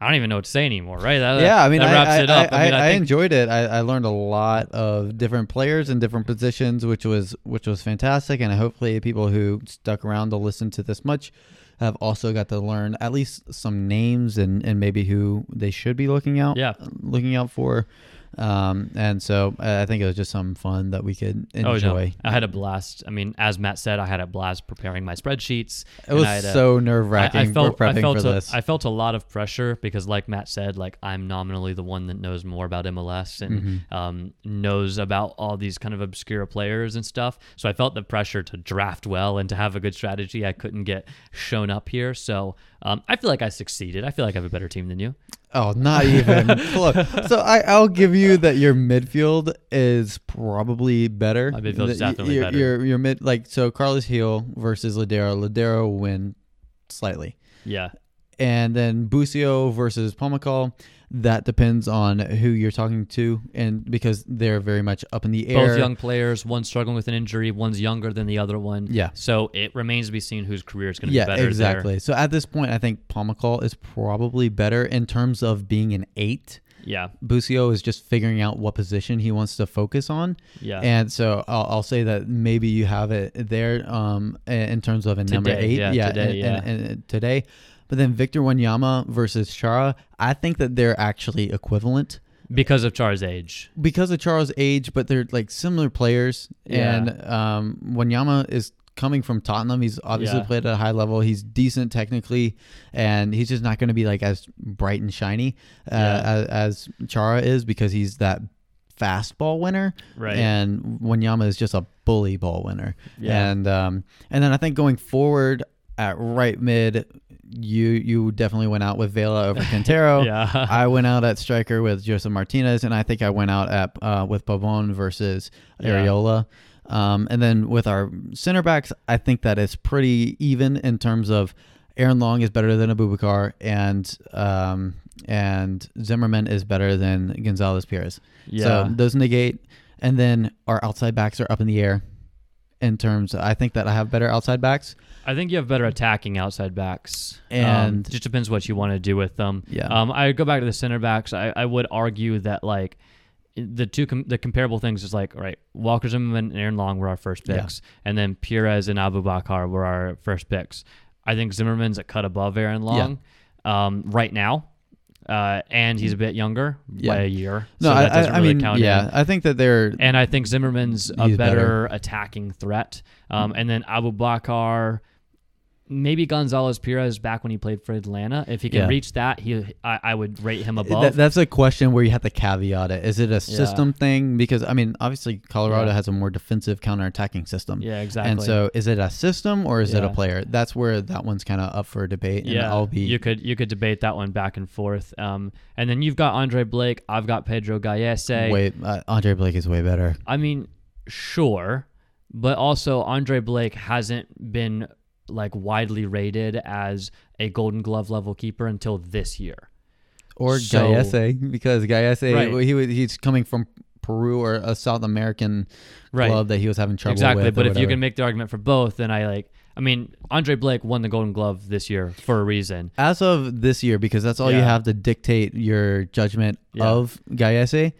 S1: I don't even know what to say anymore, right? That,
S2: yeah, I mean, that wraps I, it up. I, I, mean, I, I enjoyed it. I, learned a lot of different players in different positions, which was which was fantastic. And hopefully, people who stuck around to listen to this much have also got to learn at least some names and, and maybe who they should be looking out,
S1: yeah.
S2: looking out for. Um, and so I think it was just some fun that we could enjoy. Oh, no.
S1: I had a blast. I mean, as Matt said, I had a blast preparing my spreadsheets.
S2: It was so nerve wracking. I, I, felt, I felt,
S1: a, I felt a lot of pressure because, like Matt said, like I'm nominally the one that knows more about MLS and mm-hmm. um, knows about all these kind of obscure players and stuff. So I felt the pressure to draft well and to have a good strategy. I couldn't get shown up here. So um, I feel like I succeeded. I feel like I have a better team than you.
S2: Oh, not even close. So I, I'll give you that your midfield is probably better.
S1: My midfield is definitely
S2: your,
S1: better.
S2: Your, your mid like so Carlos Gil versus Lodeiro. Lodeiro win slightly.
S1: Yeah.
S2: And then Busio versus Pomykal that depends on who you're talking to, and because they're very much up in the air.
S1: Both young players, one struggling with an injury, one's younger than the other one.
S2: Yeah.
S1: So it remains to be seen whose career is going to
S2: yeah,
S1: be better.
S2: exactly.
S1: There.
S2: So at this point, I think Pomykal is probably better in terms of being an eight.
S1: Yeah.
S2: Busio is just figuring out what position he wants to focus on.
S1: Yeah.
S2: And so I'll, I'll say that maybe you have it there um, in terms of a
S1: today,
S2: number eight.
S1: Yeah.
S2: yeah
S1: today.
S2: And,
S1: yeah.
S2: And, and today. But then Victor Wanyama versus Chara, I think that they're actually equivalent
S1: because of Chara's age.
S2: Because of Chara's age, but they're like similar players. Yeah. And um, Wanyama is coming from Tottenham. He's obviously yeah. played at a high level. He's decent technically, and he's just not going to be like as bright and shiny uh, yeah. as, as Chara is because he's that fastball winner.
S1: Right.
S2: And Wanyama is just a bully ball winner.
S1: Yeah.
S2: And um, and then I think going forward at right mid, you you definitely went out with Vela over Quintero.
S1: yeah.
S2: I went out at striker with Josef Martinez, and I think I went out at uh, with Pavon versus Arriola. Um, and then with our center backs, I think that it's pretty even in terms of Aaron Long is better than Abubakar, and um, and Zimmerman is better than Gonzalez Pirez.
S1: Yeah.
S2: So those negate, and then our outside backs are up in the air. In terms, I think that I have better outside backs.
S1: I think you have better attacking outside backs, Um,
S2: And-
S1: just depends what you want to do with them.
S2: Yeah.
S1: Um, I go back to the center backs. I, I would argue that like the two com- the comparable things is like right Walker Zimmerman and Aaron Long were our first
S2: Yeah.
S1: picks, and then Pirez and Abubakar were our first picks. I think Zimmerman's a cut above Aaron Long um, right now, uh, and he's a bit younger
S2: Yeah.
S1: by a year.
S2: No,
S1: so
S2: I,
S1: that doesn't
S2: I,
S1: really
S2: mean,
S1: count
S2: yeah,
S1: in.
S2: I think that they're
S1: And I think Zimmerman's a better,
S2: better.
S1: attacking threat. Um, and then Abubakar, maybe Gonzalez Pirez back when he played for Atlanta. If he can
S2: Yeah.
S1: reach that, he I, I would rate him above.
S2: That, that's a question where you have to caveat it. Is it a
S1: Yeah.
S2: system thing? Because I mean, obviously Colorado
S1: Yeah.
S2: has a more defensive counterattacking system.
S1: yeah, exactly.
S2: And so, is it a system or is it a player? That's where that one's kind of up for debate. And
S1: yeah,
S2: I'll be
S1: you could you could debate that one back and forth. Um, and then you've got Andre Blake. I've got Pedro Gallese.
S2: Wait, Uh, Andre Blake is way better.
S1: I mean, sure, but also Andre Blake hasn't been like widely rated as a Golden Glove level keeper until this year.
S2: Or
S1: So-
S2: Gallese because Gallese
S1: Right.
S2: he was he's coming from Peru or a South American
S1: Right.
S2: club that he was having trouble
S1: exactly. But if you can make the argument for both, then I like. I mean, Andre Blake won the Golden Glove this year for a reason.
S2: as of this year, because that's all you have to dictate your judgment
S1: Yeah.
S2: of Gallese,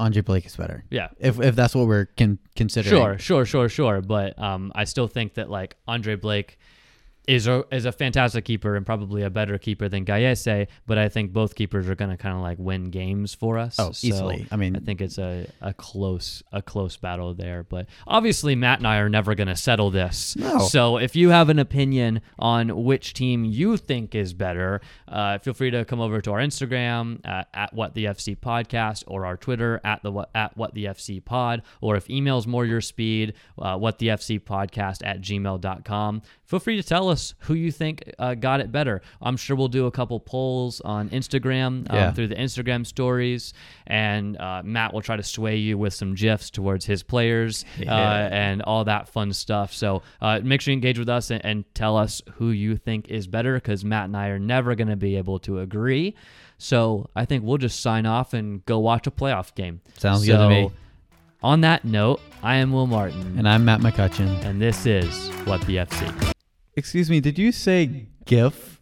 S2: Andre Blake is better.
S1: Yeah.
S2: If if that's what we're con- considering.
S1: Sure, sure, sure, sure. But um, I still think that like Andre Blake is a is a fantastic keeper and probably a better keeper than Gallese. But I think both keepers are going to kind of like win games for us.
S2: Oh,
S1: So
S2: easily. I mean,
S1: I think it's a, a close a close battle there. But obviously, Matt and I are never going to settle this.
S2: No.
S1: So if you have an opinion on which team you think is better, uh, feel free to come over to our Instagram at, at what the FC podcast or our Twitter at the what at what the FC pod. Or if email's more your speed, uh, what the FC podcast at gmail.com. Feel free to tell us who you think uh, got it better. I'm sure we'll do a couple polls on Instagram um,
S2: Yeah.
S1: through the Instagram stories, and uh, Matt will try to sway you with some gifs towards his players uh, and all that fun stuff. So uh, make sure you engage with us and, and tell us who you think is better, because Matt and I are never going to be able to agree. So I think we'll just sign off and go watch a playoff game.
S2: Sounds good to me.
S1: On that note, I am Will Martin,
S2: And I'm Matt McCutcheon.
S1: and this is What the FC.
S2: Excuse me, did you say GIF?